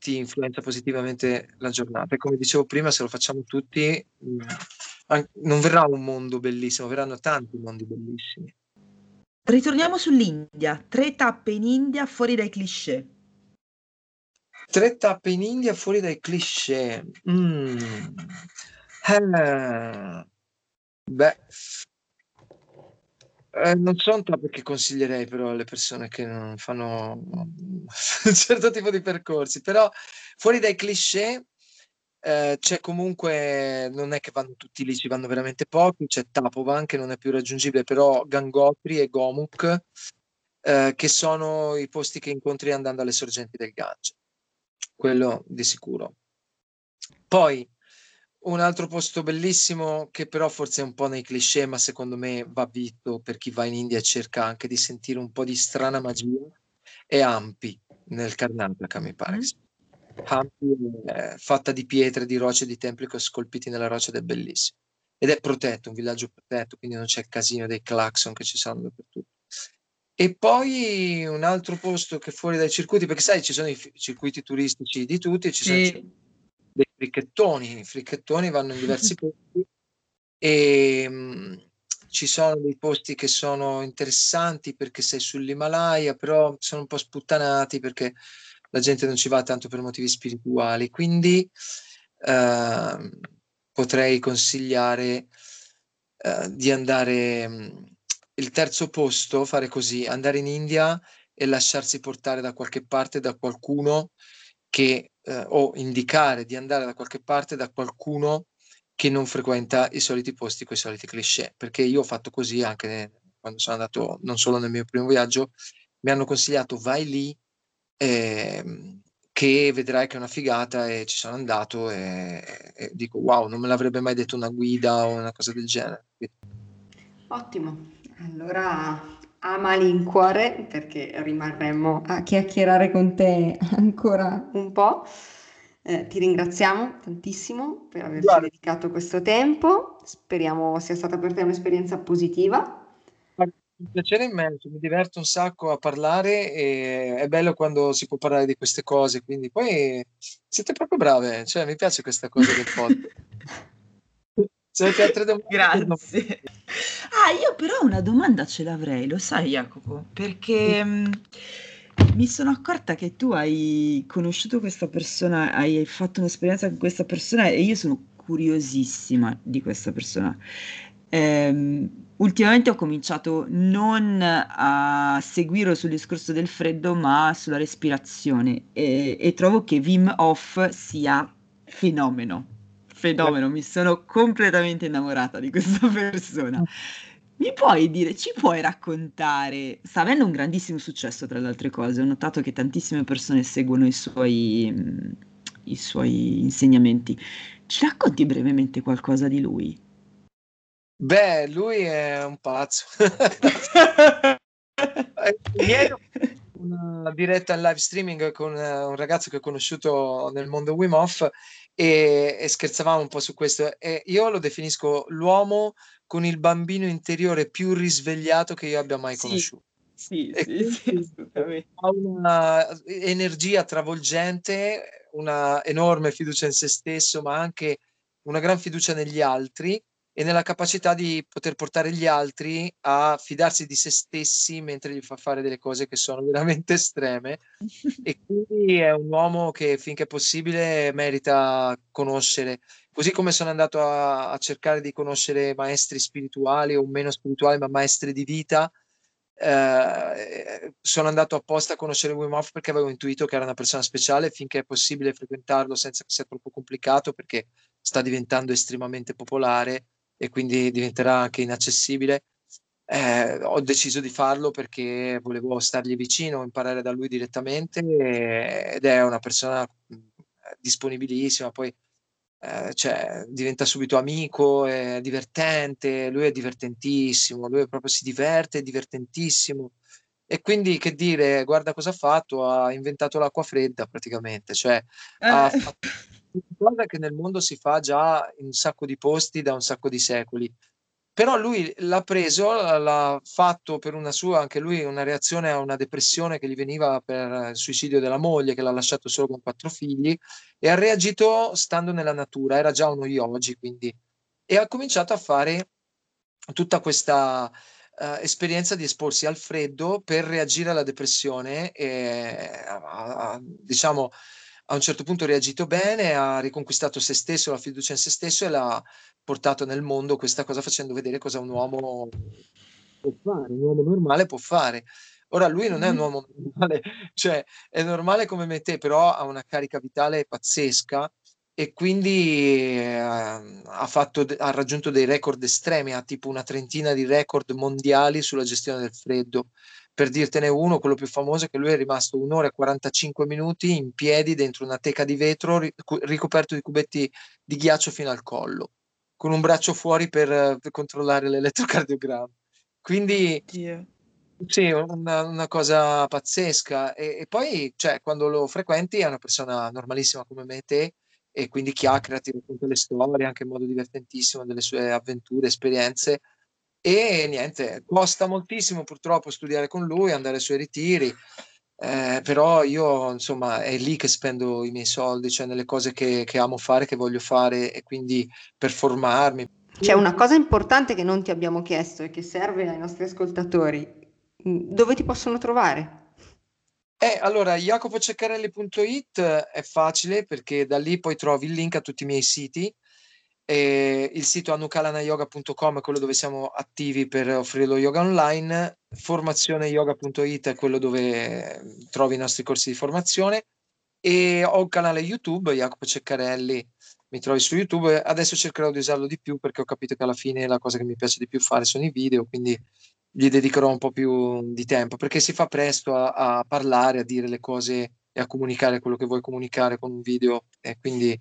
[SPEAKER 2] ti influenza positivamente la giornata. E come dicevo prima, se lo facciamo tutti, mm, non verrà un mondo bellissimo, verranno tanti mondi bellissimi.
[SPEAKER 1] Ritorniamo sull'India. Tre tappe in India fuori dai cliché.
[SPEAKER 2] Tre tappe in India fuori dai cliché. Mm. Eh. Beh, eh, non sono tappe che consiglierei però alle persone che non fanno un certo tipo di percorsi, però fuori dai cliché eh, c'è comunque, non è che vanno tutti lì, ci vanno veramente pochi, c'è Tapovan che non è più raggiungibile, però Gangotri e Gomuk, eh, che sono i posti che incontri andando alle sorgenti del Gange, quello di sicuro. Poi un altro posto bellissimo che però forse è un po' nei cliché, ma secondo me va visto per chi va in India e cerca anche di sentire un po' di strana magia, è Ampi nel Karnataka, mi pare. Mm. Hampi è fatta di pietre, di rocce, di templi scolpiti nella roccia ed è bellissimo. Ed è protetto, un villaggio protetto, quindi non c'è il casino dei clacson che ci sono dappertutto. E poi un altro posto che fuori dai circuiti, perché sai, ci sono i circuiti turistici di tutti, e ci sì. sono dei fricchettoni, i fricchettoni vanno in diversi posti e mh, ci sono dei posti che sono interessanti perché sei sull'Himalaya, però sono un po' sputtanati perché la gente non ci va tanto per motivi spirituali, quindi eh, potrei consigliare eh, di andare mm, il terzo posto, fare così, andare in India e lasciarsi portare da qualche parte da qualcuno che eh, o indicare di andare da qualche parte da qualcuno che non frequenta i soliti posti con i soliti cliché, perché io ho fatto così anche quando sono andato non solo nel mio primo viaggio, mi hanno consigliato vai lì eh, che vedrai che è una figata e ci sono andato e, e, dico wow, non me l'avrebbe mai detto una guida o una cosa del genere.
[SPEAKER 3] Ottimo, allora a malincuore perché rimarremmo a chiacchierare con te ancora un po'. Eh, ti ringraziamo tantissimo per averci Guarda. dedicato questo tempo, speriamo sia stata per te un'esperienza positiva
[SPEAKER 2] un piacere immenso, mi diverto un sacco a parlare e è bello quando si può parlare di queste cose, quindi poi siete proprio brave, cioè mi piace questa cosa del podcast.
[SPEAKER 1] Se avete altre domande, Grazie. Ah, io però una domanda ce l'avrei, lo sai Jacopo, perché mh, mm, mi sono accorta che tu hai conosciuto questa persona, hai fatto un'esperienza con questa persona e io sono curiosissima di questa persona. Ehm, ultimamente ho cominciato non a seguire sul discorso del freddo, ma sulla respirazione e, e trovo che Wim Hof sia fenomeno. Fenomeno, mi sono completamente innamorata di questa persona. Mi puoi dire, ci puoi raccontare? Sta avendo un grandissimo successo, tra le altre cose. Ho notato che tantissime persone seguono i suoi, i suoi insegnamenti. Ci racconti brevemente qualcosa di lui?
[SPEAKER 2] Beh, lui è un pazzo. Ieri una diretta in live streaming con un ragazzo che ho conosciuto nel mondo Wim Hof e, e scherzavamo un po' su questo. E io lo definisco l'uomo con il bambino interiore più risvegliato che io abbia mai
[SPEAKER 1] sì,
[SPEAKER 2] conosciuto.
[SPEAKER 1] Sì, sì, sì, assolutamente.
[SPEAKER 2] Ha una energia travolgente, una enorme fiducia in se stesso, ma anche una gran fiducia negli altri e nella capacità di poter portare gli altri a fidarsi di se stessi mentre gli fa fare delle cose che sono veramente estreme. E quindi è un uomo che finché possibile merita conoscere. Così come sono andato a, a cercare di conoscere maestri spirituali o meno spirituali ma maestri di vita eh, sono andato apposta a conoscere Wim Hof perché avevo intuito che era una persona speciale. Finché è possibile frequentarlo senza che sia troppo complicato perché sta diventando estremamente popolare e quindi diventerà anche inaccessibile. Eh, ho deciso di farlo perché volevo stargli vicino, imparare da lui direttamente ed è una persona disponibilissima. Poi eh, cioè, diventa subito amico, è divertente, lui è divertentissimo, lui proprio si diverte, è divertentissimo. E quindi che dire, guarda cosa ha fatto, ha inventato l'acqua fredda praticamente, cioè ha
[SPEAKER 1] Eh.
[SPEAKER 2] fatto una cosa che nel mondo si fa già in un sacco di posti da un sacco di secoli. Però lui l'ha preso, l'ha fatto per una sua, anche lui, una reazione a una depressione che gli veniva per il suicidio della moglie, che l'ha lasciato solo con quattro figli, e ha reagito stando nella natura, era già uno yogi, quindi, e ha cominciato a fare tutta questa uh, esperienza di esporsi al freddo per reagire alla depressione e a, a, diciamo a un certo punto ha reagito bene, ha riconquistato se stesso, la fiducia in se stesso e l'ha portato nel mondo questa cosa facendo vedere cosa un uomo può fare, un uomo normale può fare. Ora lui non è un uomo normale, cioè è normale come me te, però ha una carica vitale pazzesca e quindi eh, ha, fatto, ha raggiunto dei record estremi, ha tipo una trentina di record mondiali sulla gestione del freddo per dirtene uno, quello più famoso è che lui è rimasto un'ora e 45 minuti in piedi dentro una teca di vetro ricoperto di cubetti di ghiaccio fino al collo, con un braccio fuori per, per controllare l'elettrocardiogramma. Quindi
[SPEAKER 1] Dio.
[SPEAKER 2] sì, una, una cosa pazzesca. E, e, poi, cioè, quando lo frequenti è una persona normalissima come me e te, e quindi chiacchiera, ti racconta le storie anche in modo divertentissimo delle sue avventure, esperienze e niente, costa moltissimo purtroppo studiare con lui, andare ai suoi ritiri, eh, però io insomma è lì che spendo i miei soldi, cioè nelle cose che, che amo fare, che voglio fare e quindi per formarmi.
[SPEAKER 3] C'è una cosa importante che non ti abbiamo chiesto e che serve ai nostri ascoltatori. Dove ti possono trovare?
[SPEAKER 2] Eh, allora, jacopoceccarelli.it è facile perché da lì poi trovi il link a tutti i miei siti. E il sito anukalanayoga.com è quello dove siamo attivi per offrire lo yoga online, formazioneyoga.it è quello dove trovi i nostri corsi di formazione. E ho un canale YouTube, Jacopo Ceccarelli, mi trovi su YouTube, adesso cercherò di usarlo di più perché ho capito che alla fine la cosa che mi piace di più fare sono i video, quindi gli dedicherò un po' più di tempo perché si fa presto a, a parlare, a dire le cose e a comunicare quello che vuoi comunicare con un video e quindi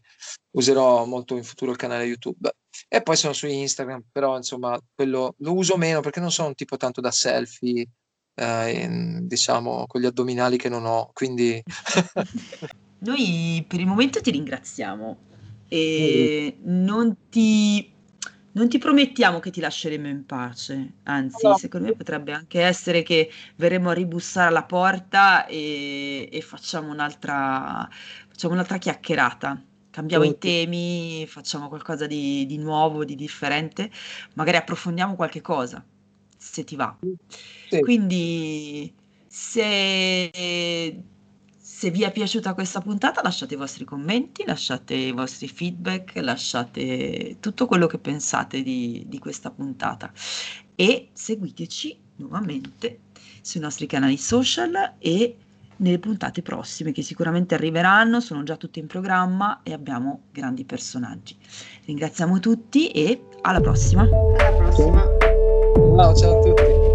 [SPEAKER 2] userò molto in futuro il canale YouTube. E poi sono su Instagram, però insomma quello lo uso meno perché non sono un tipo tanto da selfie, eh, in, diciamo, con gli addominali che non ho, quindi...
[SPEAKER 1] Noi per il momento ti ringraziamo e non ti non ti promettiamo che ti lasceremo in pace, anzi, no. secondo me potrebbe anche essere che verremo a ribussare alla porta e, e facciamo, un'altra, facciamo un'altra chiacchierata. Cambiamo okay. i temi, facciamo qualcosa di, di, nuovo, di differente, magari approfondiamo qualche cosa, se ti va. Sì. Quindi, se se vi è piaciuta questa puntata lasciate i vostri commenti, lasciate i vostri feedback, lasciate tutto quello che pensate di, di questa puntata e seguiteci nuovamente sui nostri canali social e nelle puntate prossime che sicuramente arriveranno, sono già tutte in programma e abbiamo grandi personaggi. Ringraziamo tutti e alla prossima.
[SPEAKER 3] Alla prossima.
[SPEAKER 2] Ciao, ciao a tutti.